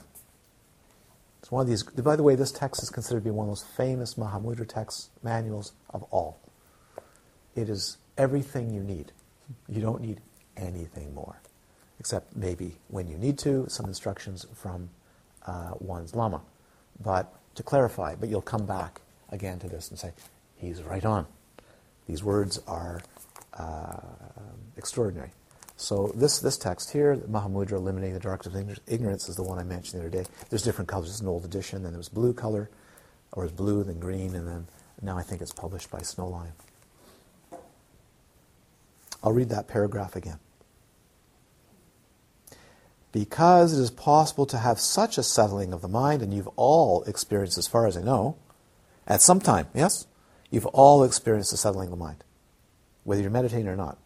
S1: It's one of these. By the way, this text is considered to be one of the most famous Mahamudra texts manuals of all. It is everything you need. You don't need anything more, except maybe when you need to, some instructions from uh, one's lama. But to clarify, but you'll come back again to this and say, he's right on. These words are uh, extraordinary. So this, this text here, Mahamudra Eliminating the Darkness of Ignorance, is the one I mentioned the other day. There's different colors. It's an old edition, then there was blue color, or it's blue, then green, and then now I think it's published by Snow Lion. I'll read that paragraph again. Because it is possible to have such a settling of the mind, and you've all experienced, as far as I know, at some time, yes? You've all experienced a settling of the mind, whether you're meditating or not.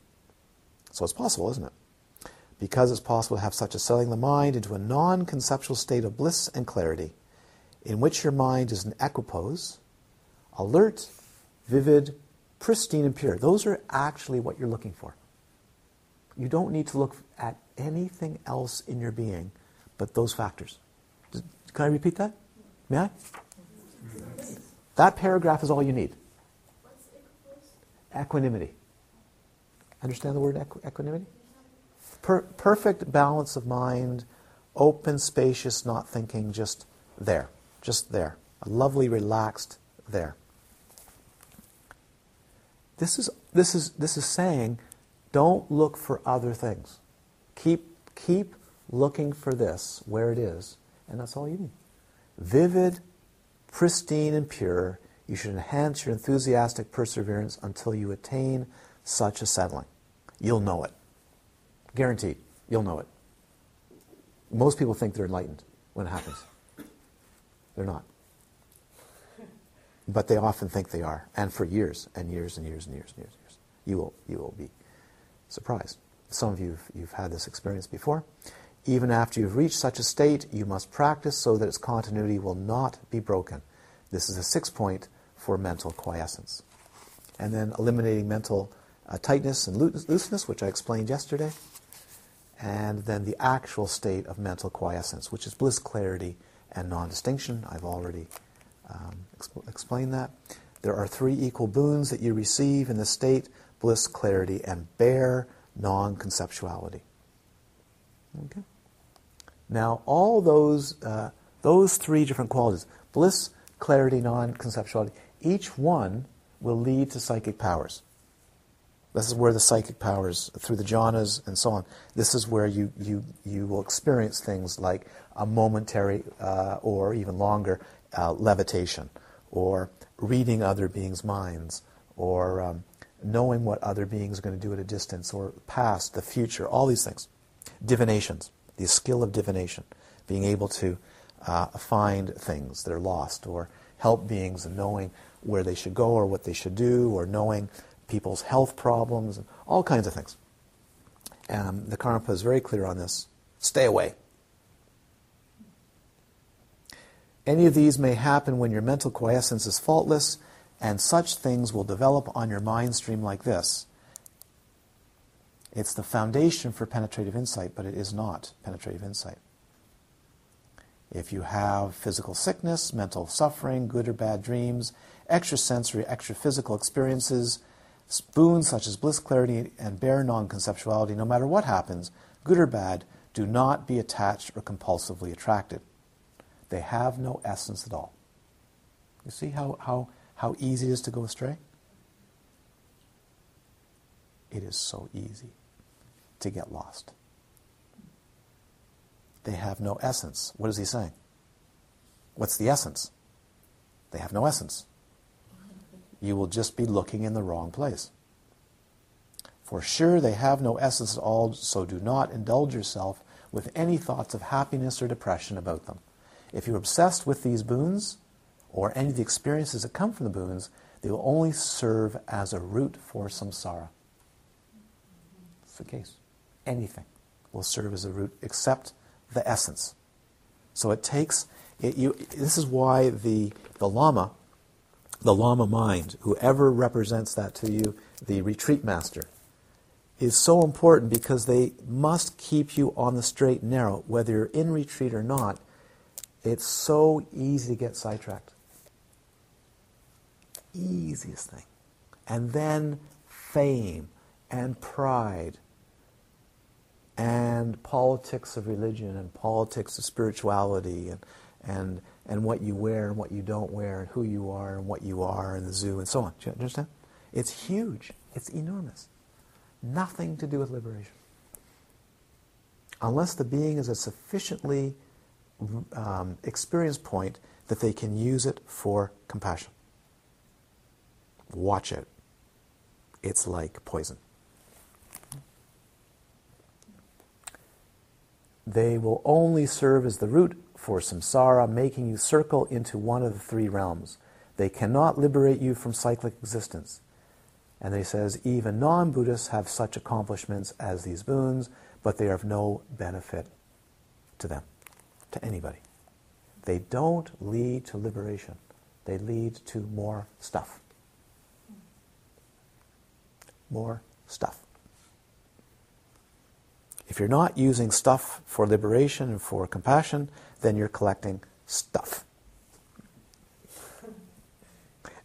S1: So it's possible, isn't it? Because it's possible to have such a settling the mind into a non conceptual state of bliss and clarity, in which your mind is in equipoise, alert, vivid, pristine and pure. Those are actually what you're looking for. You don't need to look at anything else in your being but those factors. Can I repeat that? May I? That paragraph is all you need. Equanimity. Understand the word equ- equanimity? Per- perfect balance of mind, open, spacious, not thinking, just there. Just there. A lovely, relaxed there. This is, this is, this is saying don't look for other things. Keep, keep looking for this where it is, and that's all you need. Vivid, pristine, and pure, you should enhance your enthusiastic perseverance until you attain such a settling. You'll know it. Guaranteed. You'll know it. Most people think they're enlightened when it happens. They're not. But they often think they are, and for years and years and years and years and years and years. You will, you will be surprised. Some of you have, you've had this experience before. Even after you've reached such a state, you must practice so that its continuity will not be broken. This is a sixth point for mental quiescence. And then eliminating mental uh, tightness and looseness, which I explained yesterday. And then the actual state of mental quiescence, which is bliss, clarity, and non distinction. I've already um, exp- explain that. There are three equal boons that you receive in the state bliss, clarity, and bare non conceptuality. Okay? Now, all those, uh, those three different qualities bliss, clarity, non conceptuality each one will lead to psychic powers. This is where the psychic powers, through the jhanas and so on, this is where you, you, you will experience things like a momentary uh, or even longer uh, levitation, or reading other beings' minds, or um, knowing what other beings are going to do at a distance, or past, the future, all these things. Divinations, the skill of divination, being able to uh, find things that are lost, or help beings in knowing where they should go or what they should do, or knowing people's health problems, and all kinds of things. Um, the Karmapa is very clear on this. Stay away. Any of these may happen when your mental quiescence is faultless, and such things will develop on your mind stream like this. It's the foundation for penetrative insight, but it is not penetrative insight. If you have physical sickness, mental suffering, good or bad dreams, extrasensory, extra physical experiences, boons such as bliss, clarity, and bare non conceptuality, no matter what happens, good or bad, do not be attached or compulsively attracted. They have no essence at all. You see how, how, how easy it is to go astray? it is so easy to get lost. They have no essence. What is he saying? What's the essence? They have no essence. You will just be looking in the wrong place. For sure, they have no essence at all, so do not indulge yourself with any thoughts of happiness or depression about them. If you're obsessed with these boons, or any of the experiences that come from the boons, they will only serve as a root for samsara. It's the case. Anything will serve as a root except the essence. So it takes, it, you, this is why the, the Lama, the Lama mind, whoever represents that to you, the retreat master, is so important because they must keep you on the straight and narrow. Whether you're in retreat or not, it's so easy to get sidetracked. Easiest thing. And then fame and pride and politics of religion and politics of spirituality and, and, and what you wear and what you don't wear and who you are and what you are in the zoo and so on. Do you understand? It's huge. It's enormous. Nothing to do with liberation. Unless the being is a sufficiently um, experienced point that they can use it for compassion. Watch it. It's like poison. They will only serve as the root for samsara, making you circle into one of the three realms. They cannot liberate you from cyclic existence. And he says, even non Buddhists have such accomplishments as these boons, but they are of no benefit to them, to anybody. They don't lead to liberation, they lead to more stuff. More stuff. If you're not using stuff for liberation and for compassion, then you're collecting stuff.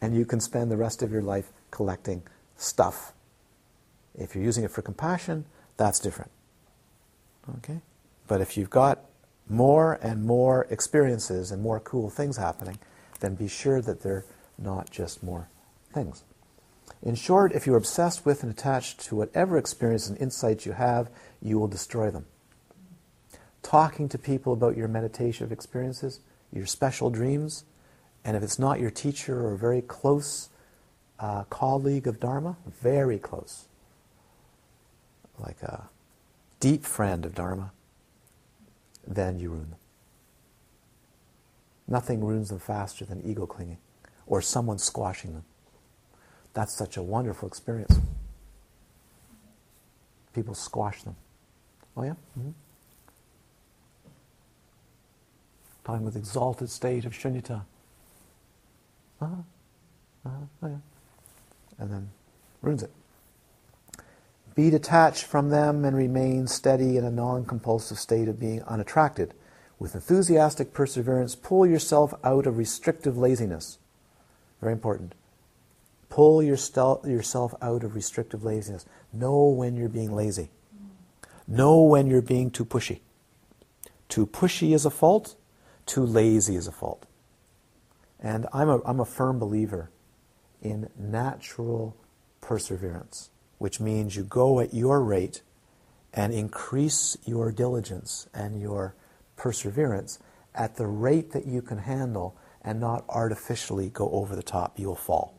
S1: And you can spend the rest of your life collecting stuff. If you're using it for compassion, that's different. Okay? But if you've got more and more experiences and more cool things happening, then be sure that they're not just more things. In short, if you're obsessed with and attached to whatever experience and insights you have, you will destroy them. Talking to people about your meditative experiences, your special dreams, and if it's not your teacher or a very close uh, colleague of Dharma, very close, like a deep friend of Dharma, then you ruin them. Nothing ruins them faster than ego clinging or someone squashing them. That's such a wonderful experience. People squash them. Oh, yeah? Mm-hmm. Talking with exalted state of shunyata. Uh-huh. Uh-huh. Oh, yeah. And then ruins it. Be detached from them and remain steady in a non compulsive state of being unattracted. With enthusiastic perseverance, pull yourself out of restrictive laziness. Very important. Pull your stel- yourself out of restrictive laziness. Know when you're being lazy. Know when you're being too pushy. Too pushy is a fault, too lazy is a fault. And I'm a, I'm a firm believer in natural perseverance, which means you go at your rate and increase your diligence and your perseverance at the rate that you can handle and not artificially go over the top. You'll fall.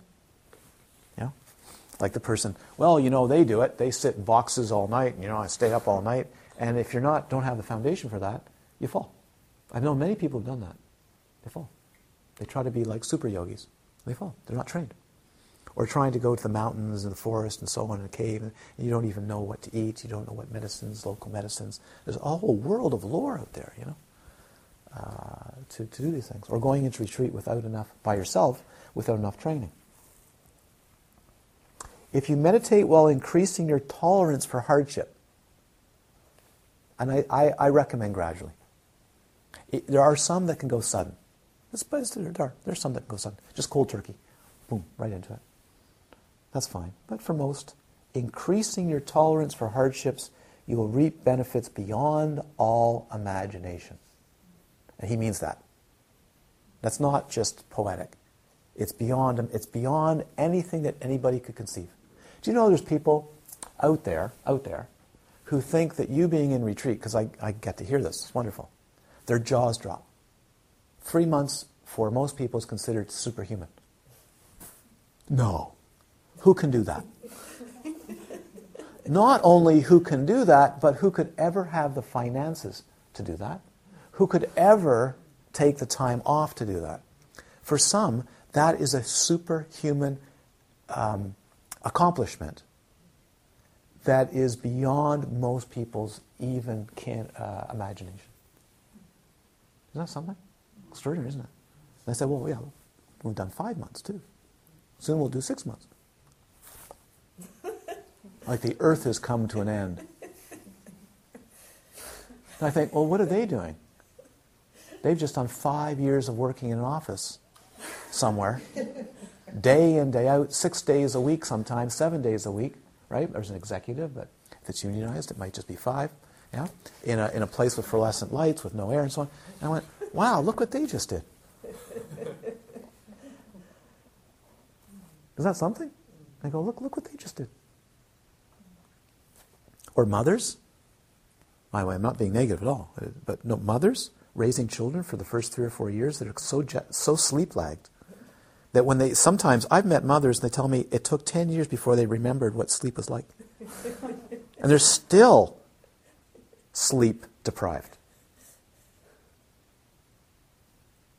S1: Yeah? Like the person, well, you know, they do it. They sit in boxes all night, and, you know, I stay up all night. And if you're not, don't have the foundation for that, you fall. I've known many people who've done that. They fall. They try to be like super yogis. They fall. They're not trained. Or trying to go to the mountains and the forest and so on in a cave, and you don't even know what to eat. You don't know what medicines, local medicines. There's a whole world of lore out there, you know, uh, to, to do these things. Or going into retreat without enough, by yourself, without enough training. If you meditate while increasing your tolerance for hardship, and I, I, I recommend gradually. It, there are some that can go sudden. But there are. There's some that can go sudden. Just cold turkey. Boom, right into it. That's fine. But for most, increasing your tolerance for hardships, you will reap benefits beyond all imagination. And he means that. That's not just poetic. It's beyond, it's beyond anything that anybody could conceive. Do you know there's people, out there, out there, who think that you being in retreat, because I, I get to hear this, it's wonderful, their jaws drop. Three months for most people is considered superhuman. No. Who can do that? Not only who can do that, but who could ever have the finances to do that? Who could ever take the time off to do that? For some, that is a superhuman um, accomplishment that is beyond most people's even can, uh, imagination. Isn't that something? Extraordinary, isn't it? They said, well, yeah, we've done five months too. Soon we'll do six months. like the earth has come to an end. And I think, well, what are they doing? They've just done five years of working in an office somewhere, day in, day out, six days a week sometimes, seven days a week, right? There's an executive, but if it's unionized, it might just be five, yeah? In a, in a place with fluorescent lights, with no air and so on. And I went, wow, look what they just did. Is that something? I go, look, look what they just did. Or mothers. By the way, I'm not being negative at all, but no, mothers raising children for the first three or four years that are so so sleep lagged that when they sometimes I've met mothers and they tell me it took ten years before they remembered what sleep was like, and they're still sleep deprived.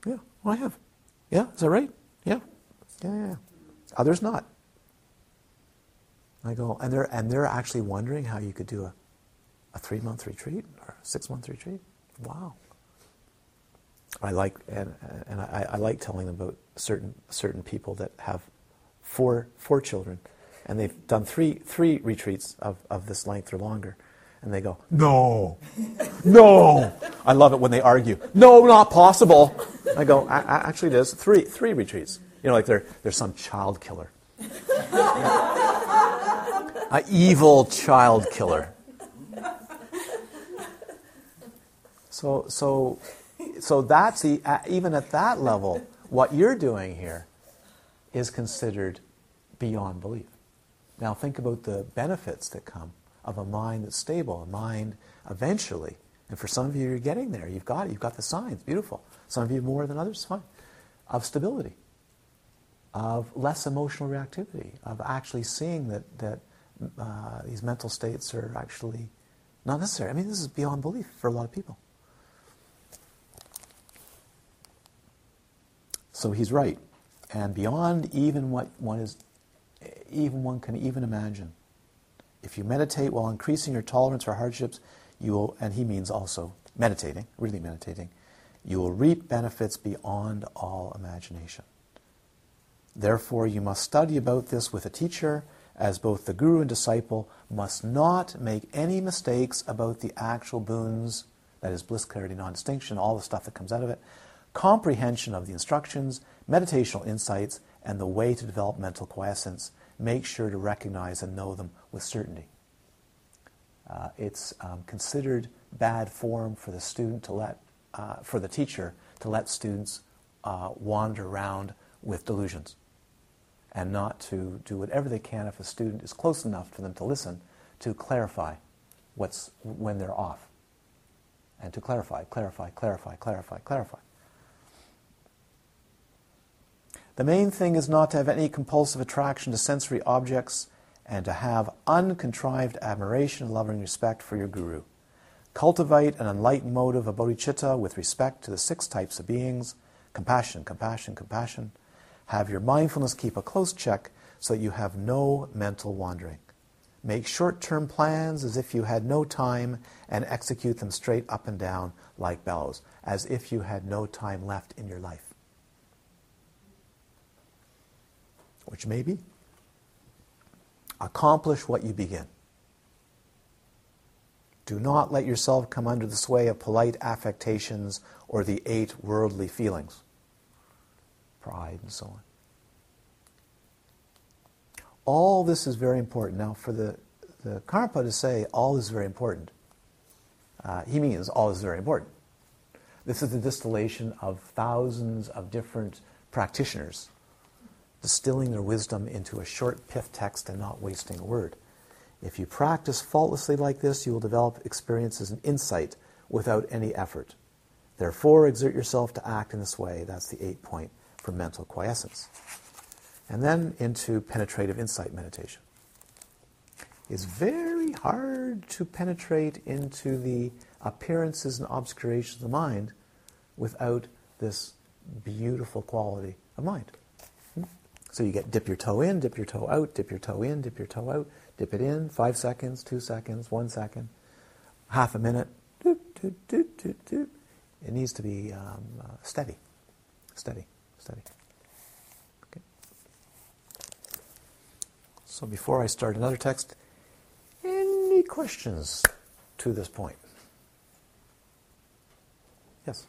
S1: Yeah, well, I have. Yeah, is that right? Yeah, yeah, yeah. Others not. I go, and they're and they're actually wondering how you could do a, a three month retreat or a six month retreat. Wow. I like and and I, I like telling them about certain certain people that have four four children, and they've done three three retreats of, of this length or longer, and they go, no, no. I love it when they argue. No, not possible. I go, actually, it is three three retreats. You know, like they're, they're some child killer. An evil child killer. So, so, so that's the, even at that level, what you're doing here is considered beyond belief. Now, think about the benefits that come of a mind that's stable, a mind eventually. And for some of you, you're getting there. You've got it. You've got the signs. Beautiful. Some of you more than others, fine. Of stability of less emotional reactivity, of actually seeing that, that uh, these mental states are actually not necessary. I mean, this is beyond belief for a lot of people. So he's right. And beyond even what one is, even one can even imagine. If you meditate while increasing your tolerance for hardships, you will, and he means also meditating, really meditating, you will reap benefits beyond all imagination. Therefore, you must study about this with a teacher, as both the guru and disciple must not make any mistakes about the actual boons that is, bliss, clarity, non distinction, all the stuff that comes out of it, comprehension of the instructions, meditational insights, and the way to develop mental quiescence. Make sure to recognize and know them with certainty. Uh, it's um, considered bad form for the student to let, uh, for the teacher to let students uh, wander around with delusions and not to do whatever they can if a student is close enough for them to listen to clarify what's when they're off. And to clarify, clarify, clarify, clarify, clarify. The main thing is not to have any compulsive attraction to sensory objects and to have uncontrived admiration and loving respect for your guru. Cultivate an enlightened motive of bodhicitta with respect to the six types of beings compassion, compassion, compassion have your mindfulness keep a close check so that you have no mental wandering. Make short term plans as if you had no time and execute them straight up and down like bellows, as if you had no time left in your life. Which may be. Accomplish what you begin. Do not let yourself come under the sway of polite affectations or the eight worldly feelings pride, and so on. All this is very important. Now, for the, the Karmapa to say all is very important, uh, he means all is very important. This is the distillation of thousands of different practitioners distilling their wisdom into a short pith text and not wasting a word. If you practice faultlessly like this, you will develop experiences and insight without any effort. Therefore, exert yourself to act in this way. That's the eight point for mental quiescence. And then into penetrative insight meditation. It's very hard to penetrate into the appearances and obscurations of the mind without this beautiful quality of mind. So you get dip your toe in, dip your toe out, dip your toe in, dip your toe out, dip it in, five seconds, two seconds, one second, half a minute. Doop, doop, doop, doop, doop. It needs to be um, uh, steady, steady, steady. Okay. So before I start another text, any questions to this point? Yes.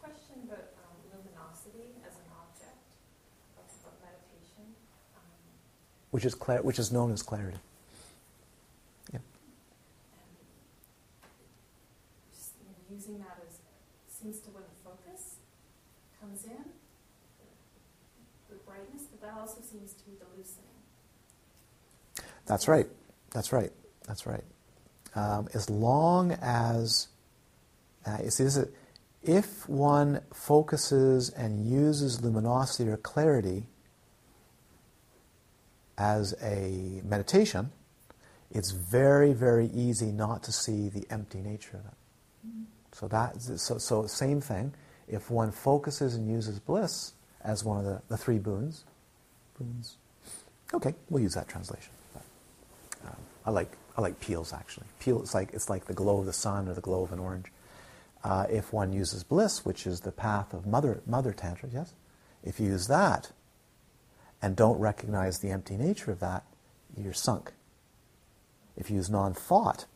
S5: Question about um, luminosity as an object of, of meditation. Um,
S1: Which is cla- which is known as clarity.
S5: and just, you know, using that as seems to when the focus comes in, the, the brightness, but that also seems to be the loosening.
S1: That's right. That's right. That's right. Um, as long as uh, you see, this is, if one focuses and uses luminosity or clarity as a meditation, it's very, very easy not to see the empty nature of it. So that, so, so same thing. If one focuses and uses bliss as one of the, the three boons, boons. Okay, we'll use that translation. But, um, I like I like peels actually. Peel it's like it's like the glow of the sun or the glow of an orange. Uh, if one uses bliss, which is the path of mother mother tantra, yes. If you use that and don't recognize the empty nature of that, you're sunk. If you use non-thought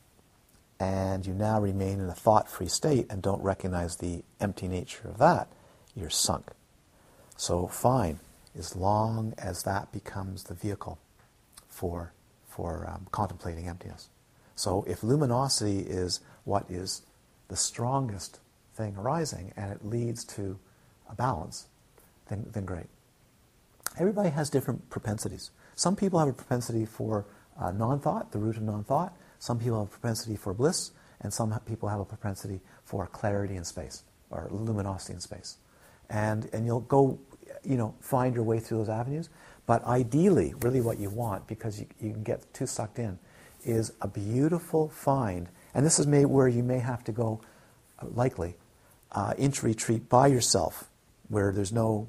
S1: and you now remain in a thought-free state and don't recognize the empty nature of that, you're sunk. So fine, as long as that becomes the vehicle for for um, contemplating emptiness. So if luminosity is what is the strongest thing arising and it leads to a balance, then, then great. Everybody has different propensities. Some people have a propensity for uh, non-thought, the root of non-thought. Some people have a propensity for bliss, and some people have a propensity for clarity in space or luminosity in space. And and you'll go, you know, find your way through those avenues. But ideally, really what you want, because you, you can get too sucked in, is a beautiful find. And this is may, where you may have to go, uh, likely, uh, into retreat by yourself, where there's no,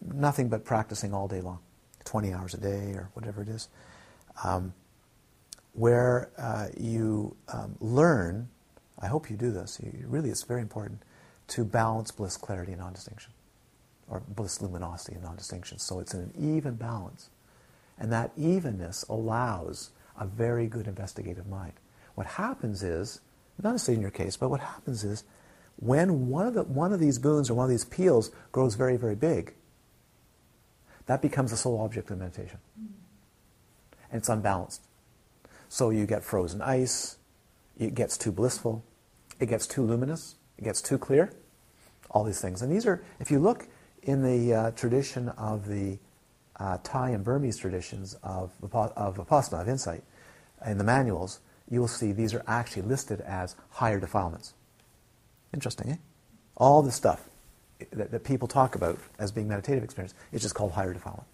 S1: nothing but practicing all day long, 20 hours a day or whatever it is, um, where uh, you um, learn, I hope you do this, you, really it's very important, to balance bliss, clarity, and non-distinction or bliss luminosity and non-distinction. So it's in an even balance. And that evenness allows a very good investigative mind. What happens is, not necessarily in your case, but what happens is when one of, the, one of these boons or one of these peels grows very, very big, that becomes the sole object of meditation. And it's unbalanced. So you get frozen ice, it gets too blissful, it gets too luminous, it gets too clear, all these things. And these are, if you look in the uh, tradition of the uh, Thai and Burmese traditions of, of Vipassana, of insight, in the manuals, you will see these are actually listed as higher defilements. Interesting, eh? All this stuff that, that people talk about as being meditative experience is just called higher defilement.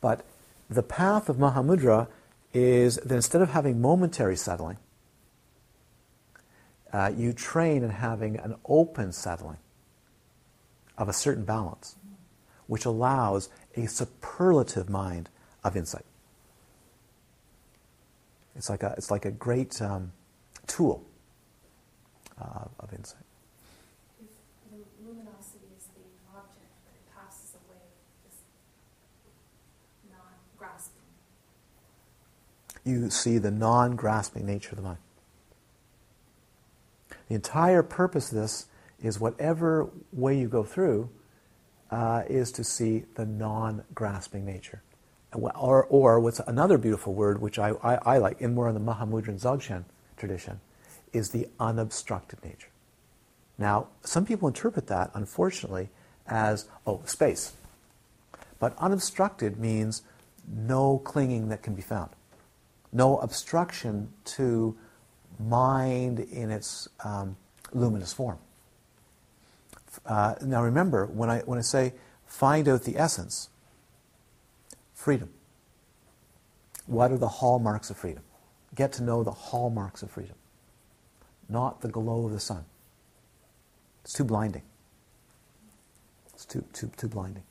S1: But the path of Mahamudra is that instead of having momentary settling, uh, you train in having an open settling of a certain balance, which allows a superlative mind of insight. It's like a, it's like a great um, tool uh, of insight.
S5: If the luminosity is the object, but it passes away, this non-grasping.
S1: You see the non grasping nature of the mind. The entire purpose of this is whatever way you go through uh, is to see the non grasping nature. Or, or what's another beautiful word, which I, I, I like, in more in the Mahamudra Dzogchen tradition, is the unobstructed nature. Now, some people interpret that, unfortunately, as, oh, space. But unobstructed means no clinging that can be found. No obstruction to mind in its um, luminous form. Uh, now remember, when I, when I say find out the essence, freedom. What are the hallmarks of freedom? Get to know the hallmarks of freedom, not the glow of the sun. It's too blinding. It's too, too, too blinding.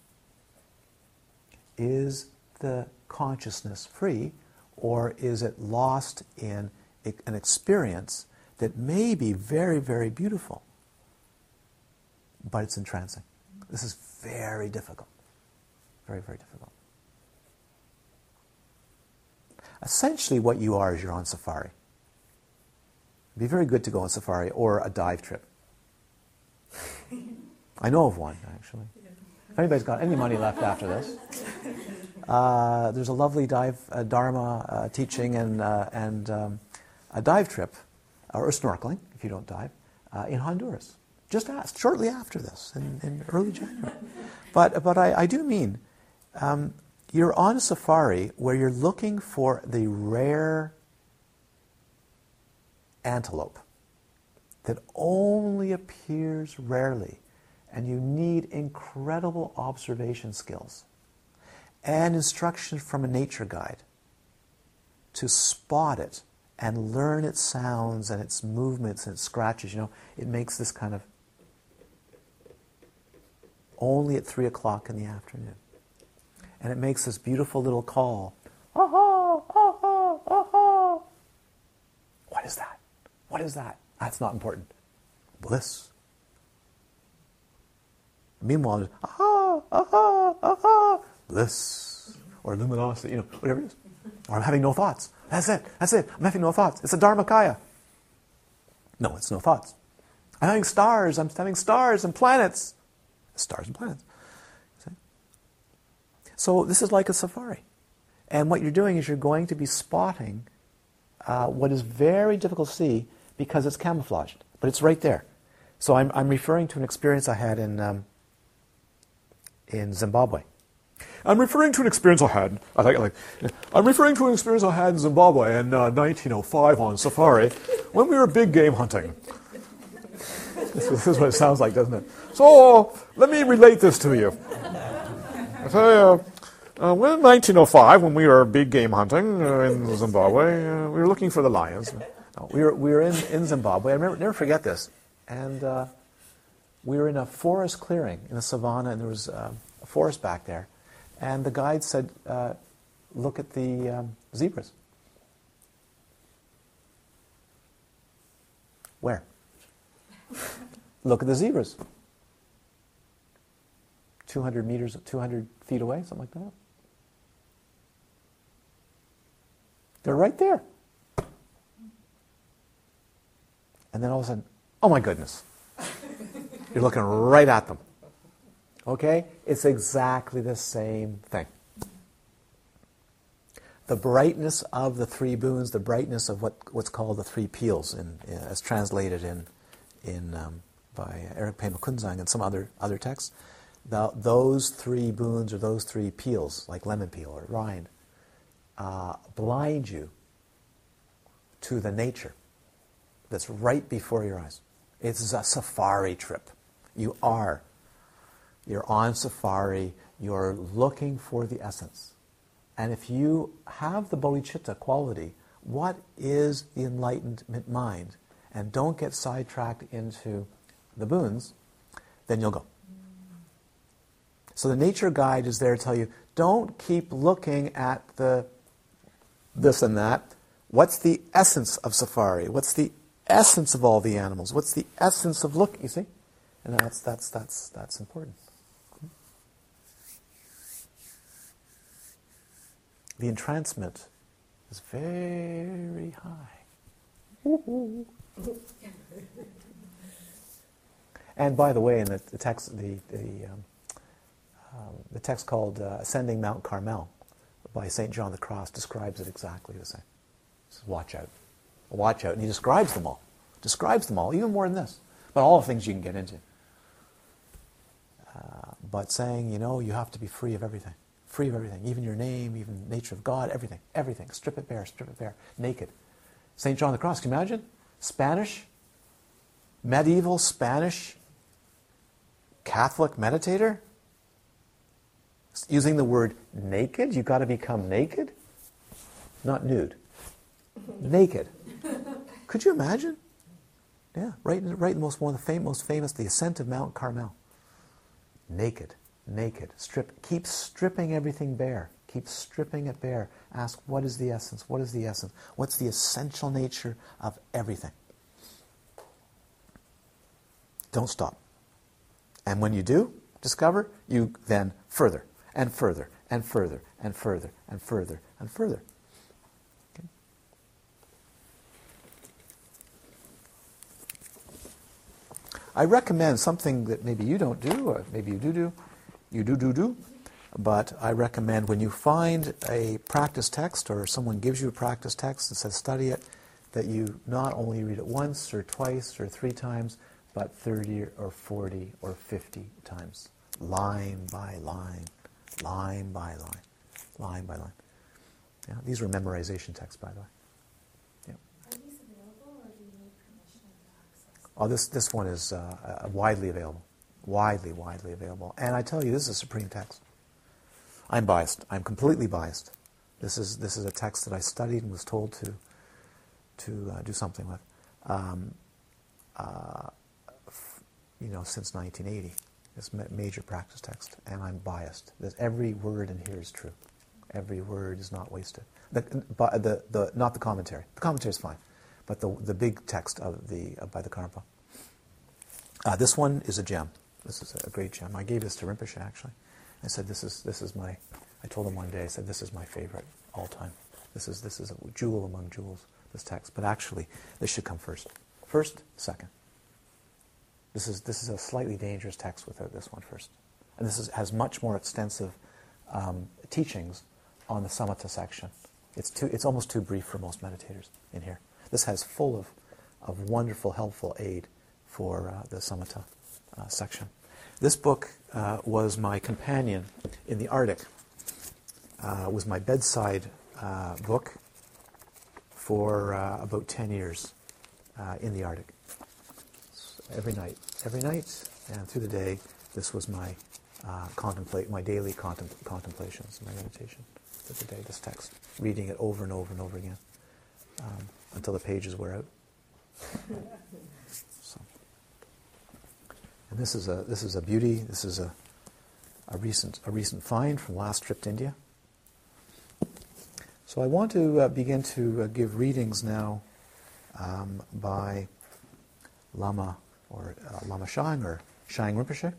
S1: Is the consciousness free, or is it lost in an experience that may be very, very beautiful, but it's entrancing? This is very difficult. Very, very difficult. Essentially, what you are is you're on safari. It'd be very good to go on safari or a dive trip. I know of one, actually. Anybody's got any money left after this, uh, there's a lovely dive uh, Dharma uh, teaching and, uh, and um, a dive trip, or snorkeling, if you don't dive, uh, in Honduras. Just asked, shortly after this, in, in early January. But, but I, I do mean, um, you're on a safari where you're looking for the rare antelope that only appears rarely, and you need incredible observation skills and instruction from a nature guide to spot it and learn its sounds and its movements and its scratches. You know, it makes this kind of only at three o'clock in the afternoon. And it makes this beautiful little call. Aha, aha, aha. What is that? What is that? That's not important. Bliss. Meanwhile, aha, aha, aha, bliss. Or luminosity, you know, whatever it is. Or I'm having no thoughts. That's it. That's it. I'm having no thoughts. It's a Dharmakaya. No, it's no thoughts. I'm having stars. I'm having stars and planets. Stars and planets. See? So this is like a safari. And what you're doing is you're going to be spotting uh, what is very difficult to see because it's camouflaged, but it's right there. So I'm, I'm referring to an experience I had in, um, in Zimbabwe. I'm referring to an experience I had. I think, like, I'm referring to an experience I had in Zimbabwe in uh, 1905 on safari when we were big game hunting. This is, this is what it sounds like, doesn't it? So let me relate this to you. You, uh, in 1905, when we were big game hunting uh, in Zimbabwe, uh, we were looking for the lions. No, we were we were in, in Zimbabwe. I remember, never forget this. And uh, we were in a forest clearing in the savannah, and there was uh, a forest back there. And the guide said, uh, "Look at the um, zebras." Where? Look at the zebras. 200 meters, 200 feet away, something like that. They're right there. And then all of a sudden, oh my goodness. You're looking right at them. Okay? It's exactly the same thing. The brightness of the three boons, the brightness of what, what's called the three peels, in, as translated in, in, um, by Erik Pema Kunsang and some other, other texts, the, those three boons or those three peels, like lemon peel or rind, uh, blind you to the nature that's right before your eyes. It's a safari trip. You are. You're on safari. You're looking for the essence. And if you have the bodhicitta quality, what is the enlightenment mind? And don't get sidetracked into the boons, then you'll go. So the nature guide is there to tell you don't keep looking at the this and that. What's the essence of safari? What's the essence of all the animals? What's the essence of look? You see, and that's that's that's that's important. The entrancement is very high. and by the way, in the, the text, the the, um, um, the text called uh, "Ascending Mount Carmel" by Saint John the Cross describes it exactly the same. He Says, "Watch out, watch out," and he describes them all. Describes them all, even more than this, but all the things you can get into. Uh, but saying, you know, you have to be free of everything. free of everything, even your name, even nature of God, everything, everything. Strip it bare, strip it bare, naked. St. John the Cross, can you imagine? Spanish, medieval Spanish Catholic meditator using the word naked. You've got to become naked, not nude. naked. Could you imagine? Yeah, right, in- right. in Most one of the fam- most famous, the ascent of Mount Carmel. Naked, naked. Strip. Keep stripping everything bare. Keep stripping it bare. Ask, what is the essence? What is the essence? What's the essential nature of everything? Don't stop. And when you do discover, you then further and further and further and further and further and further. Okay? I recommend something that maybe you don't do, or maybe you do do, you do do do, but I recommend when you find a practice text or someone gives you a practice text and says study it, that you not only read it once or twice or three times, but 30 or 40 or 50 times, line by line, line by line, line by line. Yeah, these were memorization texts, by the way. Yeah.
S5: Are these available or do you need permission to access?
S1: Oh, this, this one is uh, uh, widely available. Widely, widely available. And I tell you, this is a supreme text. I'm biased. I'm completely biased. This is, this is a text that I studied and was told to, to uh, do something with. Um, uh, f- you know, since 1980. It's a major practice text, and I'm biased. That every word in here is true. Every word is not wasted. The, the, the, not the commentary. The commentary is fine, but the, the big text of the, uh, by the Karmapa. Uh, this one is a gem. This is a great gem. I gave this to Rinpoche, actually. I said, this is, this is my, I told him one day, I said, this is my favorite all time. This is, this is a jewel among jewels, this text. But actually, this should come first. First, second. This is, this is a slightly dangerous text without this one first. And this is, has much more extensive um, teachings on the samatha section. It's, too, it's almost too brief for most meditators in here. This has full of, of wonderful, helpful aid for uh, the samatha uh, section. This book uh, was my companion in the Arctic. Uh, was my bedside uh, book for about 10 years in the Arctic. So every night, every night, and through the day, this was my uh, contemplate, my daily contem- contemplations, my meditation for the day. This text, reading it over and over and over again um, until the pages wear out. So. And this is a this is a beauty. This is a a recent a recent find from last trip to India. So I want to uh, begin to uh, give readings now um, by Lama or uh, Lama Shang or Shang Rinpoche.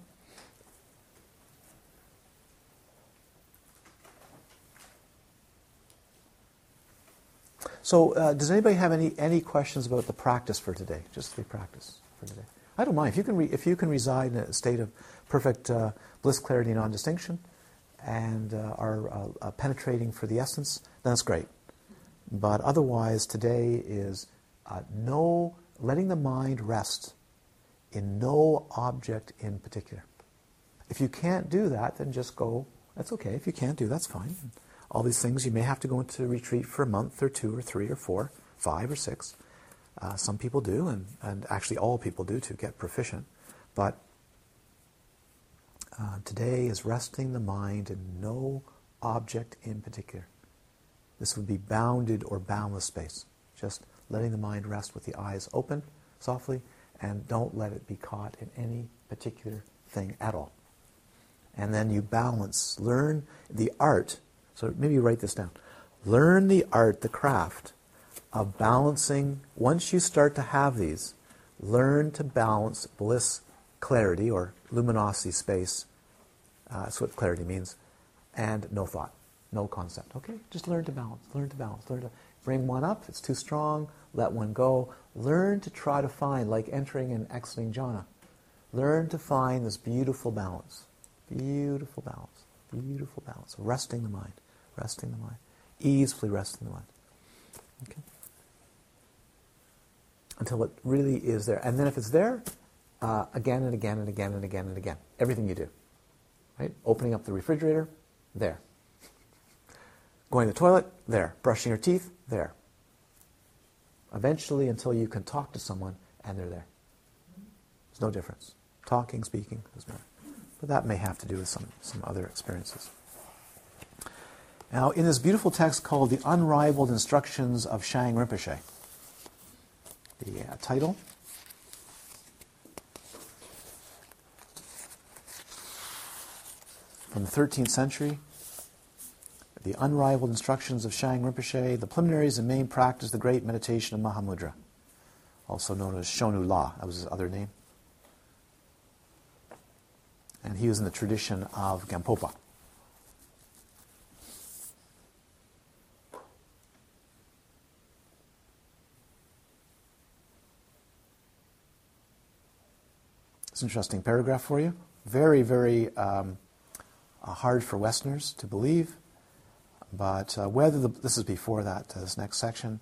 S1: So, uh, does anybody have any, any questions about the practice for today? Just the practice for today. I don't mind if you can re- if you can reside in a state of perfect uh, bliss, clarity, non-distinction, and uh, are uh, uh, penetrating for the essence. Then that's great. But otherwise, today is uh, no letting the mind rest in no object in particular. If you can't do that, then just go. That's okay. If you can't do, that's fine. All these things you may have to go into retreat for a month or two or three or four, five or six. Uh, some people do, and, and actually all people do to get proficient. But uh, today is resting the mind in no object in particular. This would be bounded or boundless space. Just letting the mind rest with the eyes open softly, and don't let it be caught in any particular thing at all. And then you balance, learn the art. So maybe you write this down. Learn the art, the craft of balancing. Once you start to have these, learn to balance bliss, clarity, or luminosity space. Uh, that's what clarity means. And no thought, no concept. Okay? Just learn to balance, learn to balance, learn to bring one up. It's too strong, let one go. Learn to try to find, like entering and exiting jhana, learn to find this beautiful balance. Beautiful balance. Beautiful balance. Resting the mind. Resting the mind. Easily resting the mind. Okay? Until it really is there. And then if it's there, uh, again and again and again and again and again. Everything you do. Right? Opening up the refrigerator, there. Going to the toilet, there. Brushing your teeth, there. Eventually, until you can talk to someone and they're there. There's no difference. Talking, speaking, doesn't matter. But that may have to do with some, some other experiences. Now, in this beautiful text called The Unrivaled Instructions of Shang Rinpoche, the uh, title from the 13th century, the unrivaled instructions of Shang Rinpoche, the preliminaries and main practice, the great meditation of Mahamudra, also known as Shonu La, that was his other name. And he was in the tradition of Gampopa. An interesting paragraph for you. Very, very um, uh, hard for Westerners to believe. But uh, whether the, this is before that, uh, this next section,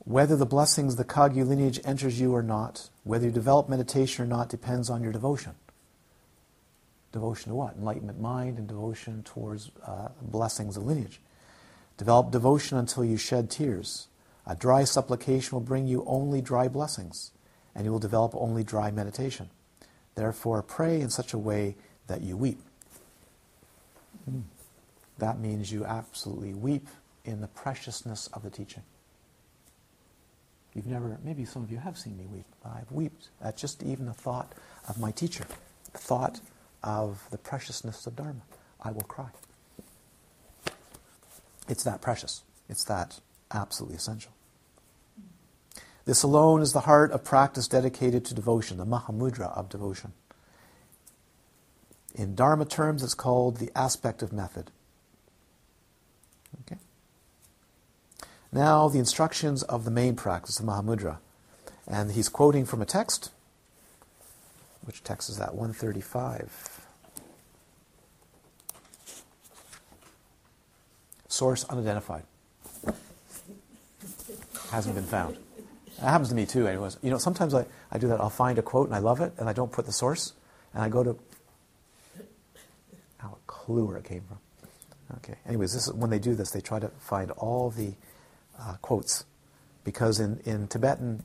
S1: whether the blessings, the Kagyu lineage enters you or not, whether you develop meditation or not, depends on your devotion. Devotion to what? Enlightenment mind and devotion towards uh, blessings of lineage. Develop devotion until you shed tears. A dry supplication will bring you only dry blessings, and you will develop only dry meditation. Therefore, pray in such a way that you weep. Mm. That means you absolutely weep in the preciousness of the teaching. You've never, maybe some of you have seen me weep. I've wept at just even the thought of my teacher, the thought of the preciousness of Dharma. I will cry. It's that precious. It's that absolutely essential. This alone is the heart of practice dedicated to devotion, the Mahamudra of devotion. In Dharma terms, it's called the aspect of method. Okay. Now, the instructions of the main practice, the Mahamudra. And he's quoting from a text. Which text is that? 135. Source unidentified. Hasn't been found. That happens to me too, anyways. You know, sometimes I, I do that. I'll find a quote and I love it, and I don't put the source, and I go to have a clue where it came from. Okay. Anyways, this is, when they do this, they try to find all the uh, quotes, because in in Tibetan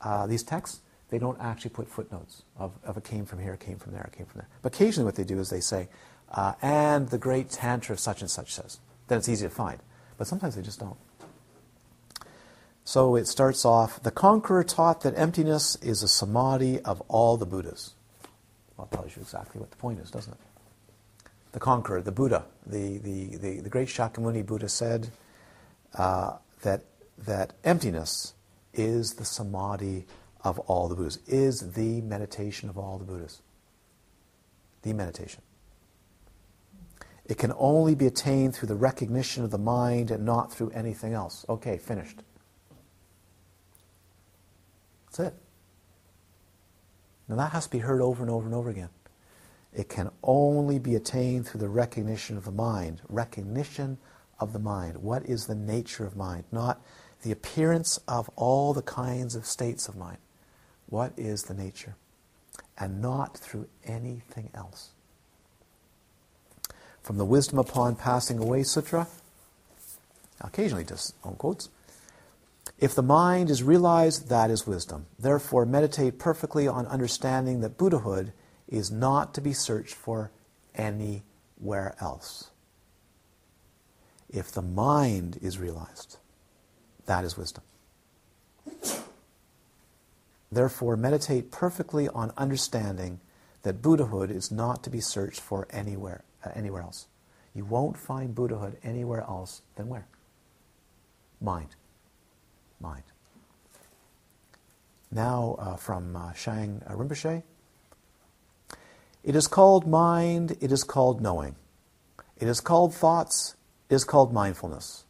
S1: uh, these texts they don't actually put footnotes of, of it came from here, it came from there, it came from there. But occasionally, what they do is they say, uh, and the great tantra of such and such says. Then it's easy to find. But sometimes they just don't. So it starts off the conqueror taught that emptiness is a samadhi of all the Buddhas. Well, it tells you exactly what the point is, doesn't it? The conqueror, the Buddha, the, the, the, the great Shakyamuni Buddha said uh, that, that emptiness is the samadhi of all the Buddhas, is the meditation of all the Buddhas. The meditation. It can only be attained through the recognition of the mind and not through anything else. Okay, finished. That's it. Now that has to be heard over and over and over again. It can only be attained through the recognition of the mind. Recognition of the mind. What is the nature of mind? Not the appearance of all the kinds of states of mind. What is the nature? And not through anything else. From the Wisdom Upon Passing Away Sutra, occasionally just on quotes, if the mind is realized, that is wisdom. Therefore, meditate perfectly on understanding that Buddhahood is not to be searched for anywhere else. If the mind is realized, that is wisdom. Therefore, meditate perfectly on understanding that Buddhahood is not to be searched for anywhere, uh, anywhere else. You won't find Buddhahood anywhere else than where? Mind mind. Now, uh, from uh, Shang Rinpoche. It is called mind, it is called knowing. It is called thoughts, it is called mindfulness.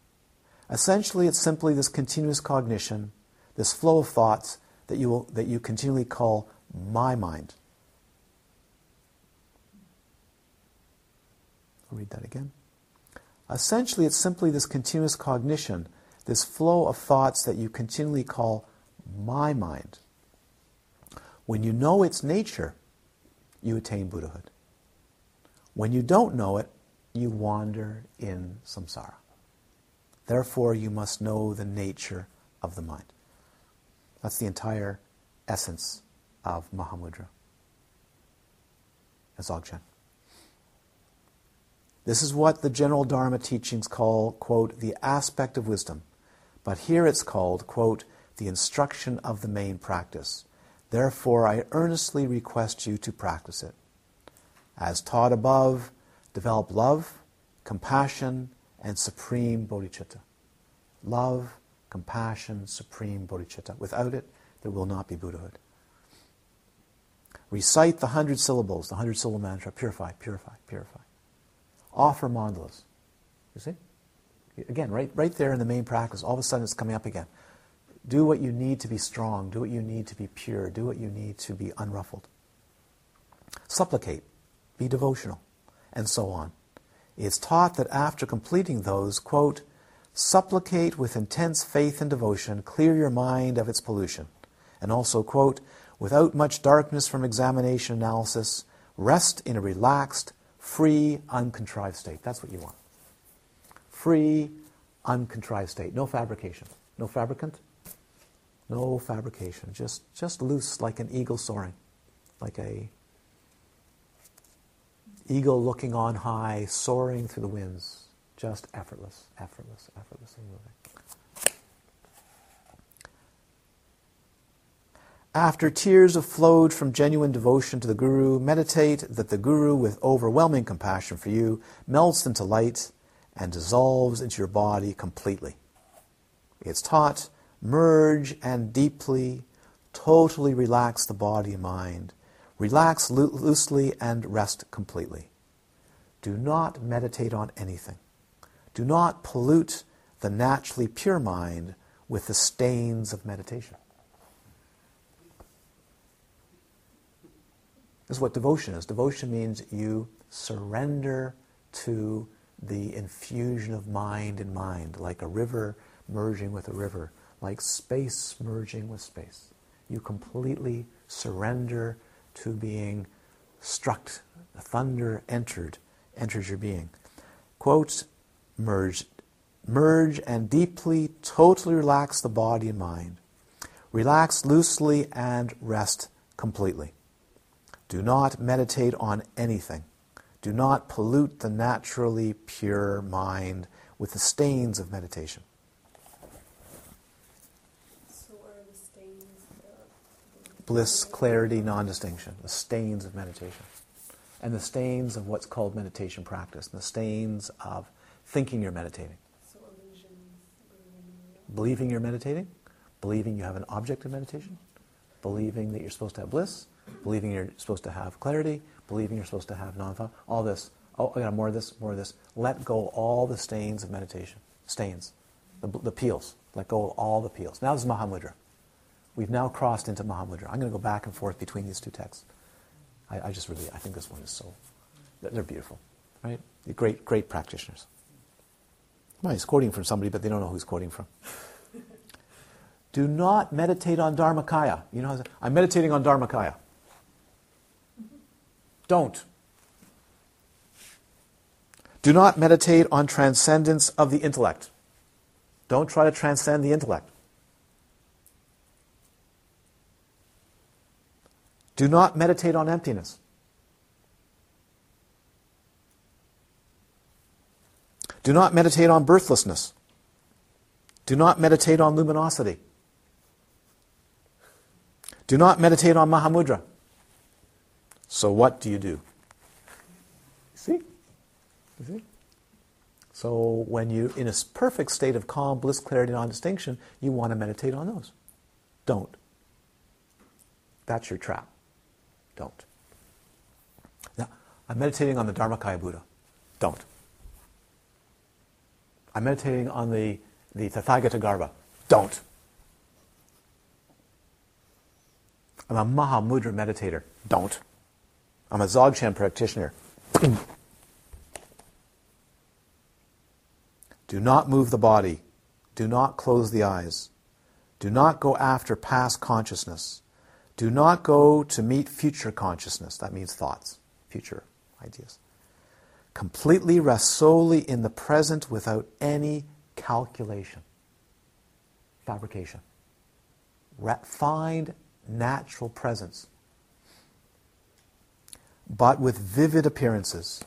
S1: Essentially, it's simply this continuous cognition, this flow of thoughts that you, will, that you continually call my mind. I'll read that again. Essentially, it's simply this continuous cognition this flow of thoughts that you continually call my mind. When you know its nature, you attain Buddhahood. When you don't know it, you wander in samsara. Therefore, you must know the nature of the mind. That's the entire essence of Mahamudra. As Dzogchen. This is what the general Dharma teachings call, quote, the aspect of wisdom. But here it's called, quote, the instruction of the main practice. Therefore, I earnestly request you to practice it. As taught above, develop love, compassion, and supreme bodhicitta. Love, compassion, supreme bodhicitta. Without it, there will not be Buddhahood. Recite the hundred syllables, the hundred syllable mantra, purify, purify, purify. Offer mandalas. You see? Again, right, right there in the main practice, all of a sudden it's coming up again. Do what you need to be strong. Do what you need to be pure. Do what you need to be unruffled. Supplicate. Be devotional. And so on. It's taught that after completing those, quote, supplicate with intense faith and devotion, clear your mind of its pollution. And also, quote, without much darkness from examination analysis, rest in a relaxed, free, uncontrived state. That's what you want. Free, uncontrived state. No fabrication. No fabricant. No fabrication. Just, just loose like an eagle soaring. Like a eagle looking on high, soaring through the winds. Just effortless, effortless, effortlessly moving. After tears have flowed from genuine devotion to the Guru, meditate that the Guru, with overwhelming compassion for you, melts into light and dissolves into your body completely. It's taught merge and deeply, totally relax the body and mind. Relax lo- loosely and rest completely. Do not meditate on anything. Do not pollute the naturally pure mind with the stains of meditation. This is what devotion is. Devotion means you surrender to the infusion of mind in mind, like a river merging with a river, like space merging with space. You completely surrender to being struck. The thunder entered, enters your being. Quote, merge, merge and deeply, totally relax the body and mind. Relax loosely and rest completely. Do not meditate on anything. Do not pollute the naturally pure mind with the stains of meditation.
S4: So are the stains? The,
S1: Bliss, clarity, non distinction, the stains of meditation. And the stains of what's called meditation practice, and the stains of thinking you're meditating.
S4: So illusions. Believing
S1: you're meditating, believing you have an object of meditation, believing that you're supposed to have bliss, believing you're supposed to have clarity, believing you're supposed to have non-thought, all this. Oh, I got more of this, more of this. Let go all the stains of meditation. Stains. The, the peels. Let go of all the peels. Now this is Mahamudra. We've now crossed into Mahamudra. I'm going to go back and forth between these two texts. I, I just really, I think this one is so, they're beautiful, right? Great, great practitioners. Well, he's quoting from somebody, but they don't know who he's quoting from. Do not meditate on Dharmakaya. You know, I'm meditating on Dharmakaya. Don't. Do not meditate on transcendence of the intellect. Don't try to transcend the intellect. Do not meditate on emptiness. Do not meditate on birthlessness. Do not meditate on luminosity. Do not meditate on Mahamudra. So what do you do? See? You see? So when you're in a perfect state of calm, bliss, clarity, non-distinction, you want to meditate on those. Don't. That's your trap. Don't. Now, I'm meditating on the Dharmakaya Buddha. Don't. I'm meditating on the, the Tathagata Garbha. Don't. I'm a Mahamudra meditator. Don't. I'm a Dzogchen practitioner. Do not move the body. Do not close the eyes. Do not go after past consciousness. Do not go to meet future consciousness. That means thoughts, future ideas. Completely rest solely in the present without any calculation, fabrication. Re- find natural presence, but with vivid appearances,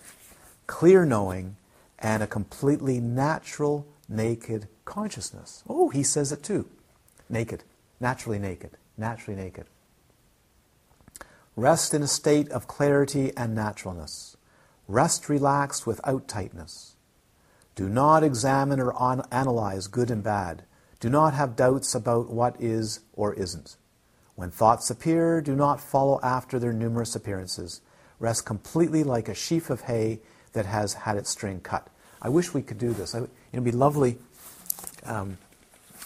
S1: clear knowing, and a completely natural, naked consciousness. Oh, he says it too. Naked, naturally naked, naturally naked. Rest in a state of clarity and naturalness. Rest relaxed without tightness. Do not examine or on- analyze good and bad. Do not have doubts about what is or isn't. When thoughts appear, do not follow after their numerous appearances. Rest completely like a sheaf of hay that has had its string cut. I wish we could do this. It'd be lovely. Um,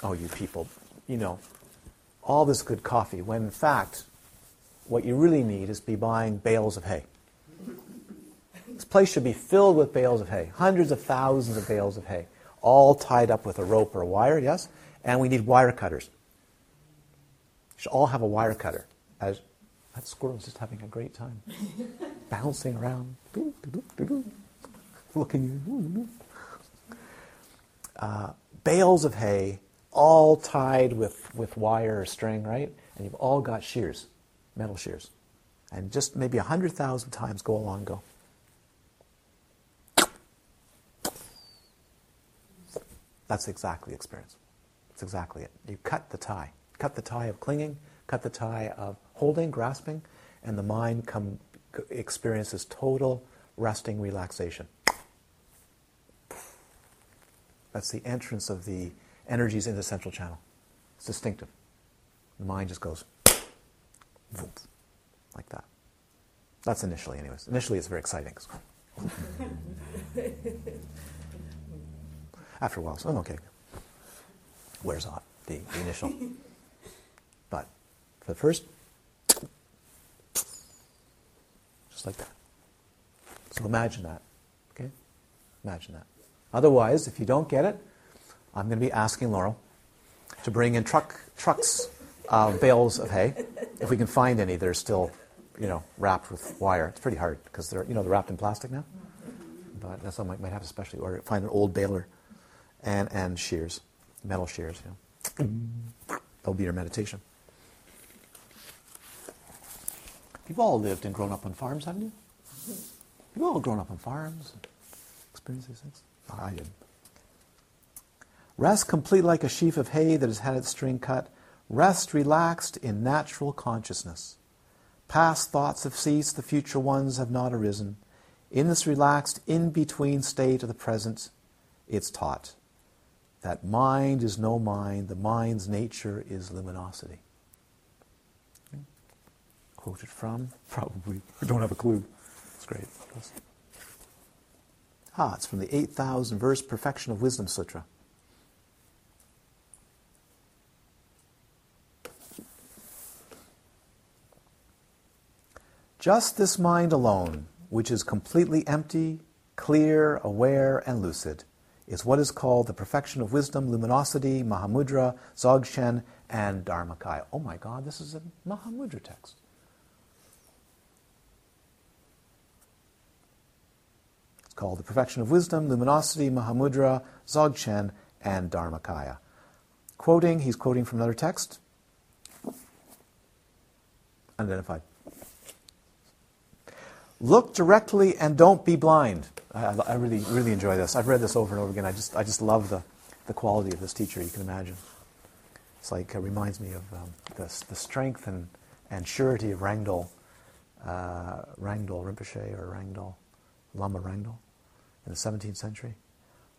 S1: oh, you people, you know, all this good coffee, when in fact, what you really need is be buying bales of hay. This place should be filled with bales of hay, hundreds of thousands of bales of hay, all tied up with a rope or a wire, yes? And we need wire cutters. You should all have a wire cutter. As that squirrel's just having a great time, bouncing around, looking. Uh, bales of hay, all tied with, with wire or string, right? And you've all got shears, metal shears. And just maybe a 100,000 times go along, go. That's exactly the experience. That's exactly it. You cut the tie. Cut the tie of clinging, cut the tie of holding, grasping, and the mind come, experiences total resting relaxation. That's the entrance of the energies in the central channel. It's distinctive. The mind just goes like that. That's initially, anyways. Initially, it's very exciting. After a while, so, oh, okay. Wears off the, the initial. But for the first, just like that. So imagine that. Okay? Imagine that. Otherwise, if you don't get it, I'm going to be asking Laurel to bring in truck trucks of bales of hay, if we can find any that are still, you know, wrapped with wire. It's pretty hard because they're, you know, they're wrapped in plastic now. But that's something I might have to specially order. Find an old baler and, and shears, metal shears. You know. That'll be your meditation. You've all lived and grown up on farms, haven't you? You've all grown up on farms, experienced these things. I did. Rest complete like a sheaf of hay that has had its string cut. Rest relaxed in natural consciousness. Past thoughts have ceased, the future ones have not arisen. In this relaxed, in between state of the present, it's taught that mind is no mind, the mind's nature is luminosity. Quoted from? Probably. Don't have a clue. It's great. Ah, it's from the 8,000 verse Perfection of Wisdom Sutra. Just this mind alone, which is completely empty, clear, aware, and lucid, is what is called the perfection of wisdom, luminosity, Mahamudra, Dzogchen, and Dharmakaya. Oh my God, this is a Mahamudra text. Called the perfection of wisdom, luminosity, Mahamudra, Dzogchen, and Dharmakaya. Quoting, he's quoting from another text. Unidentified. Look directly and don't be blind. I, I, really, really enjoy this. I've read this over and over again. I just, I just love the, the quality of this teacher. You can imagine. It's like it reminds me of um, the, the strength and, and surety of Rangdol, uh, Rangdol Rinpoche or Rangdol, Lama Rangdol in the 17th century.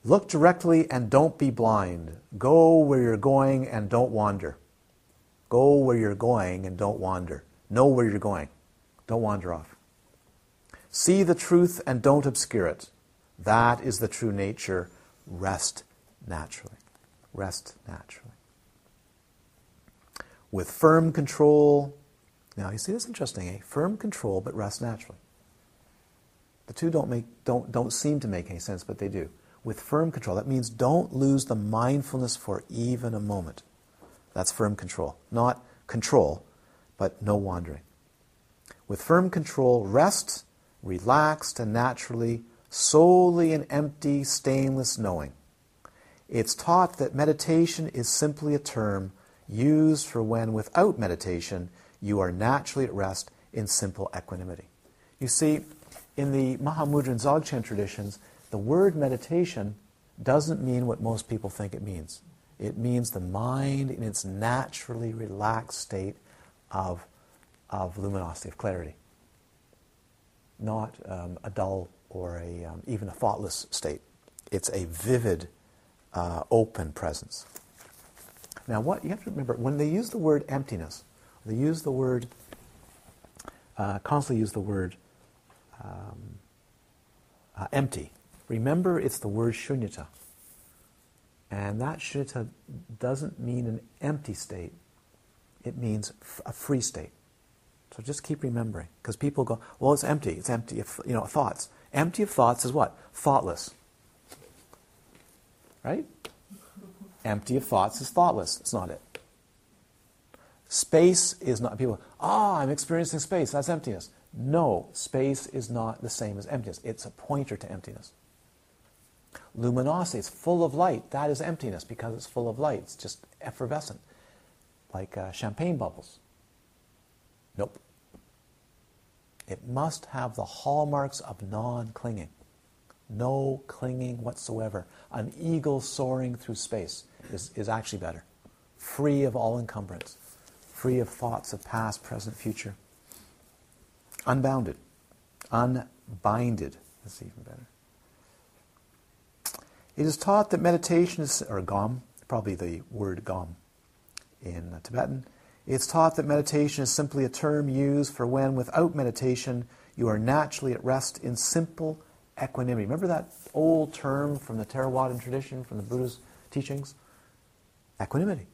S1: Look directly and don't be blind. Go where you're going and don't wander. Go where you're going and don't wander. Know where you're going. Don't wander off. See the truth and don't obscure it. That is the true nature. Rest naturally. Rest naturally. With firm control. Now, you see, this interesting, eh? Firm control, but rest naturally. The two don't, make, don't, don't seem to make any sense, but they do. With firm control, that means don't lose the mindfulness for even a moment. That's firm control. Not control, but no wandering. With firm control, rest relaxed and naturally, solely an empty, stainless knowing. It's taught that meditation is simply a term used for when, without meditation, you are naturally at rest in simple equanimity. You see, in the Mahamudra and Dzogchen traditions, the word meditation doesn't mean what most people think it means. It means the mind in its naturally relaxed state of, of luminosity, of clarity, not um, a dull or a, um, even a thoughtless state. It's a vivid, uh, open presence. Now, what you have to remember when they use the word emptiness, they use the word, uh, constantly use the word um, uh, empty. Remember, it's the word shunyata. And that shunyata doesn't mean an empty state, it means f- a free state. So just keep remembering, because people go, well, it's empty. It's empty of you know thoughts. Empty of thoughts is what? Thoughtless. Right? empty of thoughts is thoughtless. It's not it. Space is not people. Ah, oh, I'm experiencing space. That's emptiness. No, space is not the same as emptiness. It's a pointer to emptiness. Luminosity, it's full of light. That is emptiness because it's full of light. It's just effervescent, like uh, champagne bubbles. Nope. It must have the hallmarks of non clinging. No clinging whatsoever. An eagle soaring through space is, is actually better. Free of all encumbrance, free of thoughts of past, present, future. Unbounded, unbinded is even better. It is taught that meditation is, or gom, probably the word gom in Tibetan. It's taught that meditation is simply a term used for when, without meditation, you are naturally at rest in simple equanimity. Remember that old term from the Theravadan tradition, from the Buddha's teachings? Equanimity.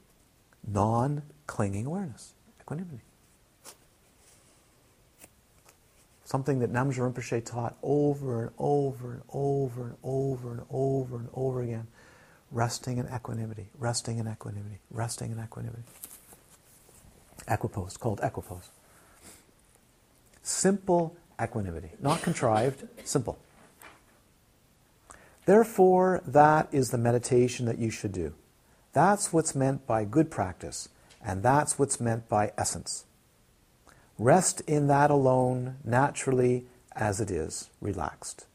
S1: Non clinging awareness. Equanimity. Something that Namgyal Rinpoche taught over and over and over and over and over and over again. Resting in equanimity, resting in equanimity, resting in equanimity. Equipoise, called equipoise. Simple equanimity, not contrived, simple. Therefore, that is the meditation that you should do. That's what's meant by good practice, and that's what's meant by essence. Rest in that alone, naturally as it is, relaxed.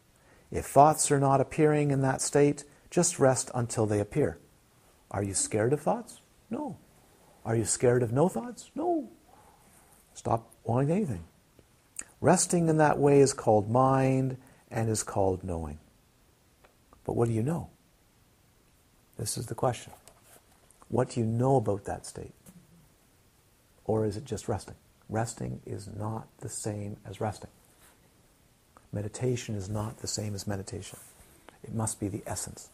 S1: If thoughts are not appearing in that state, just rest until they appear. Are you scared of thoughts? No. Are you scared of no thoughts? No. Stop wanting anything. Resting in that way is called mind and is called knowing. But what do you know? This is the question. What do you know about that state? Or is it just resting? Resting is not the same as resting. Meditation is not the same as meditation. It must be the essence.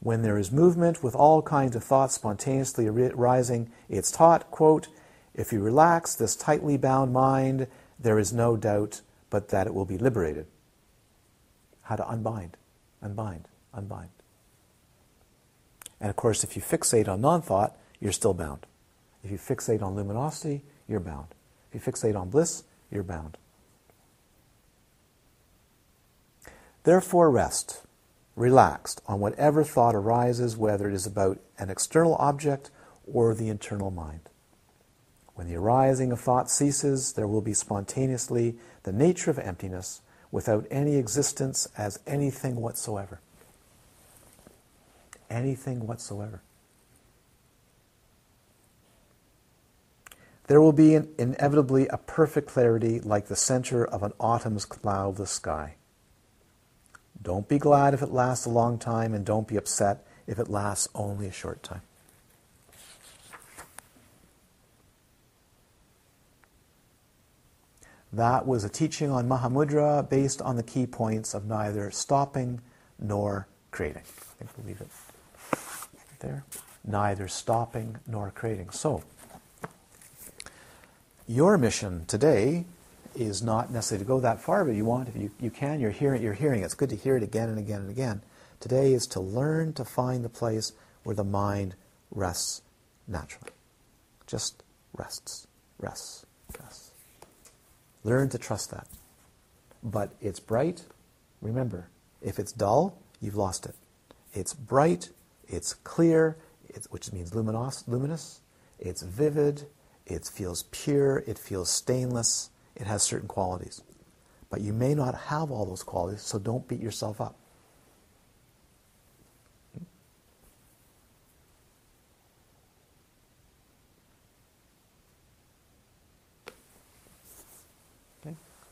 S1: When there is movement with all kinds of thoughts spontaneously arising, it's taught, quote, if you relax this tightly bound mind, there is no doubt but that it will be liberated how to unbind, unbind, unbind. And of course, if you fixate on non thought, you're still bound. If you fixate on luminosity, you're bound. If you fixate on bliss, you're bound. Therefore, rest, relaxed on whatever thought arises, whether it is about an external object or the internal mind. When the arising of thought ceases, there will be spontaneously the nature of emptiness without any existence as anything whatsoever. Anything whatsoever. There will be an, inevitably a perfect clarity like the center of an autumn's cloudless sky. Don't be glad if it lasts a long time, and don't be upset if it lasts only a short time. That was a teaching on Mahamudra based on the key points of neither stopping nor creating. I think we'll leave it there. Neither stopping nor creating. So, your mission today is not necessarily to go that far, but you want, if you, you can, you're hearing, you're hearing it. It's good to hear it again and again and again. Today is to learn to find the place where the mind rests naturally. Just rests, rests, rests. Learn to trust that. But it's bright. Remember, if it's dull, you've lost it. It's bright, it's clear, it's, which means luminos, luminous, it's vivid, it feels pure, it feels stainless, it has certain qualities. But you may not have all those qualities, so don't beat yourself up.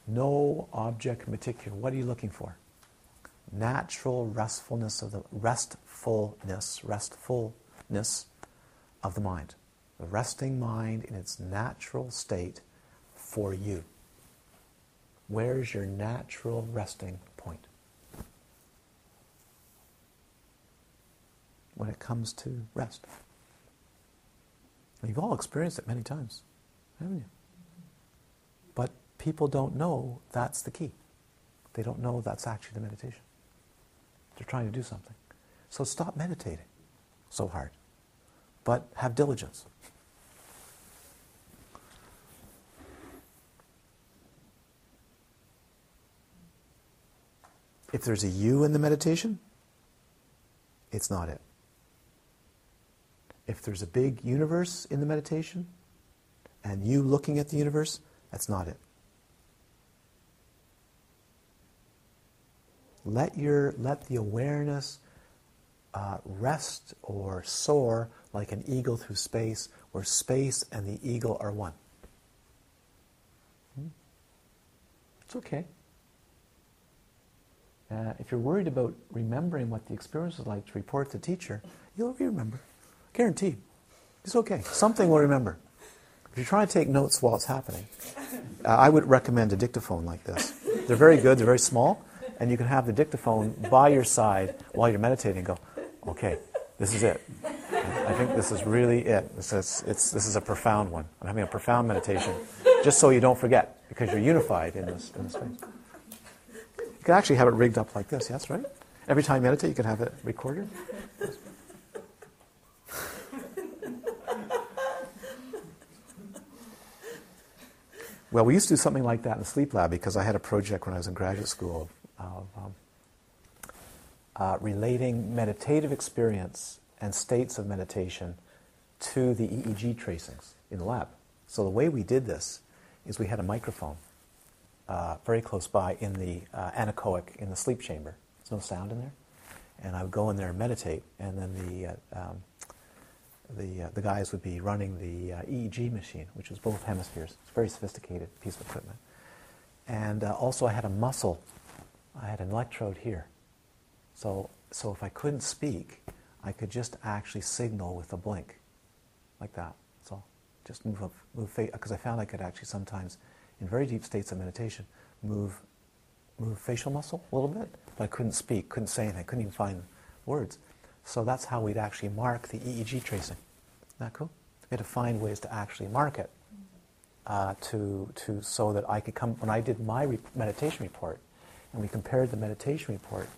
S1: No object particular. What are you looking for? Natural restfulness of the restfulness, restfulness of the mind. The resting mind in its natural state for you. Where's your natural resting point? When it comes to rest. You've all experienced it many times, haven't you? But people don't know that's the key. They don't know that's actually the meditation. They're trying to do something. So stop meditating so hard. But have diligence. If there's a you in the meditation, it's not it. If there's a big universe in the meditation, and you looking at the universe, that's not it. Let your let the awareness uh, rest or soar like an eagle through space, where space and the eagle are one. Hmm? It's okay. Uh, if you're worried about remembering what the experience was like to report to the teacher, you'll remember. Guaranteed. It's okay. Something will remember. If you're trying to take notes while it's happening, uh, I would recommend a dictaphone like this. They're very good, they're very small, and you can have the dictaphone by your side while you're meditating go, okay, this is it. I think this is really it. This is, it's, this is a profound one. I'm having a profound meditation, just so you don't forget, because you're unified in this, in this space. You can actually have it rigged up like this, yes, right? Every time you meditate, you can have it recorded. well, we used to do something like that in the sleep lab because I had a project when I was in graduate school of um, uh, relating meditative experience and states of meditation to the EEG tracings in the lab. So the way we did this is we had a microphone uh, very close by in the uh, anechoic, in the sleep chamber. There's no sound in there. And I would go in there and meditate, and then the, uh, um, the, uh, the guys would be running the uh, EEG machine, which was both hemispheres. It's a very sophisticated piece of equipment. And uh, also, I had a muscle, I had an electrode here. So, so if I couldn't speak, I could just actually signal with a blink, like that. So just move up, move because I found I could actually sometimes in very deep states of meditation, move, move facial muscle a little bit, but I couldn't speak, couldn't say anything, couldn't even find words. So that's how we'd actually mark the EEG tracing. Isn't that cool? We had to find ways to actually mark it uh, to, to, so that I could come, when I did my meditation report, and we compared the meditation report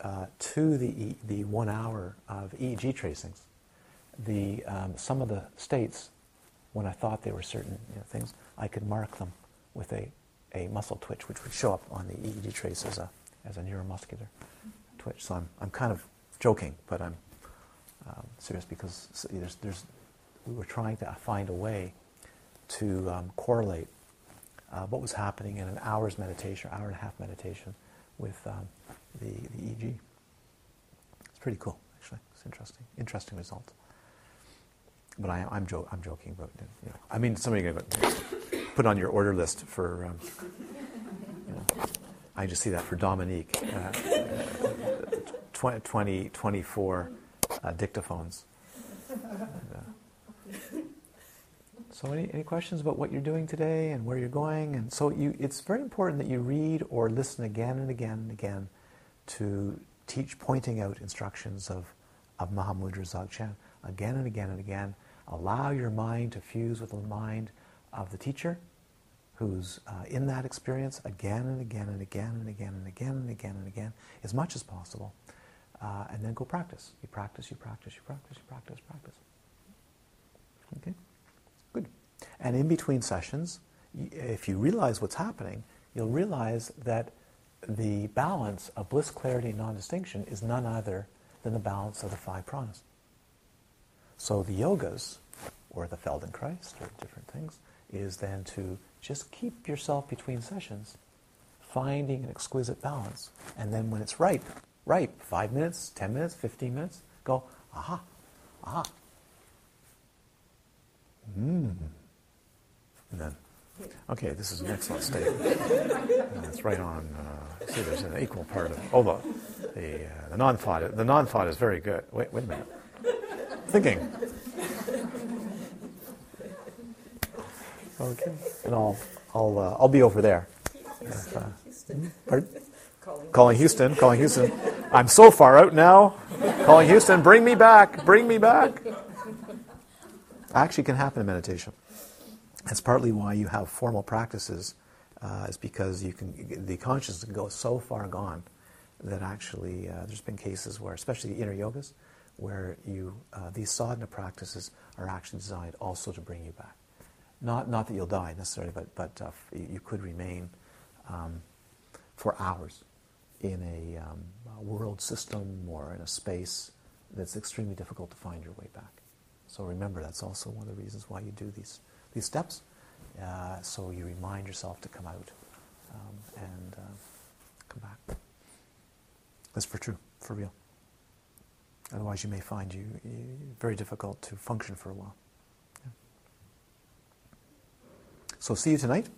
S1: uh, to the, e- the one hour of EEG tracings, the, um, some of the states, when I thought they were certain you know, things, I could mark them with a, a muscle twitch, which would show up on the EEG trace as a, as a neuromuscular twitch. So I'm, I'm kind of joking, but I'm um, serious because there's, there's, we were trying to find a way to um, correlate uh, what was happening in an hour's meditation, hour and a half meditation, with um, the, the EEG. It's pretty cool, actually. It's interesting. Interesting results. But I, am jo- I'm joking, but you know, I mean, somebody to put on your order list for. Um, you know, I just see that for Dominique. Uh, 20, 24 uh, dictaphones. And, uh, so, any, any questions about what you're doing today and where you're going? And so, you, it's very important that you read or listen again and again and again to teach, pointing out instructions of, of Mahamudra Dzogchen again and again and again. Allow your mind to fuse with the mind of the teacher who's uh, in that experience again and again and again and again and again and again and again as much as possible. Uh, and then go practice. You practice, you practice, you practice, you practice, practice. Okay? Good. And in between sessions, if you realize what's happening, you'll realize that the balance of bliss, clarity, and non distinction is none other than the balance of the five pranas. So the yogas, or the Feldenkrais, or different things, is then to just keep yourself between sessions, finding an exquisite balance. And then when it's ripe, ripe, five minutes, ten minutes, fifteen minutes, go, aha, aha. Mmm. And then, okay, this is an excellent statement. And it's right on. Uh, see, there's an equal part of. Oh, the the, uh, the non-thought. The non-thought is very good. Wait, wait a minute. Thinking. Okay, and I'll I'll uh, I'll be over there. If, uh,
S2: Houston.
S1: pardon?
S2: Calling.
S1: Calling Houston, calling Houston. I'm so far out now. Calling Houston, bring me back, bring me back. Actually, can happen in meditation. That's partly why you have formal practices, uh, is because you can the consciousness can go so far gone that actually uh, there's been cases where, especially the inner yogas, where you uh, these sadhana practices are actually designed also to bring you back. Not not that you'll die necessarily, but but uh, you could remain um, for hours in a, um, a world system or in a space that's extremely difficult to find your way back. So remember, that's also one of the reasons why you do these these steps. Uh, so you remind yourself to come out um, and uh, come back. That's for true, for real. Otherwise, you may find you, you very difficult to function for a while. Yeah. So see you tonight,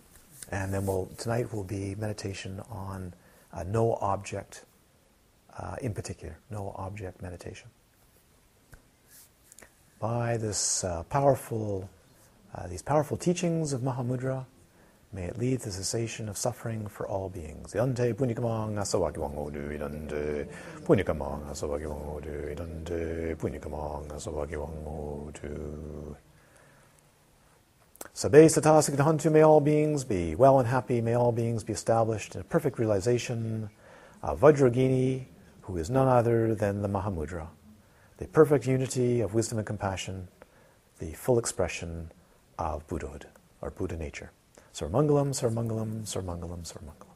S1: and then we'll tonight will be meditation on uh, no object uh, in particular, no object meditation. By this uh, powerful, uh, these powerful teachings of Mahamudra, may it lead to cessation of suffering for all beings. Idante punikamang asawaki wangodu, idante punikamang asawaki wangodu, idante punikamang asawaki wangodu. Sabe satasakitahantu, may all beings be well and happy, may all beings be established in a perfect realization of Vajrayogini, who is none other than the Mahamudra, the perfect unity of wisdom and compassion, the full expression of Buddhahood, or Buddha nature. Sarmangalam, Sarmangalam, Sarmangalam, Sarmangalam.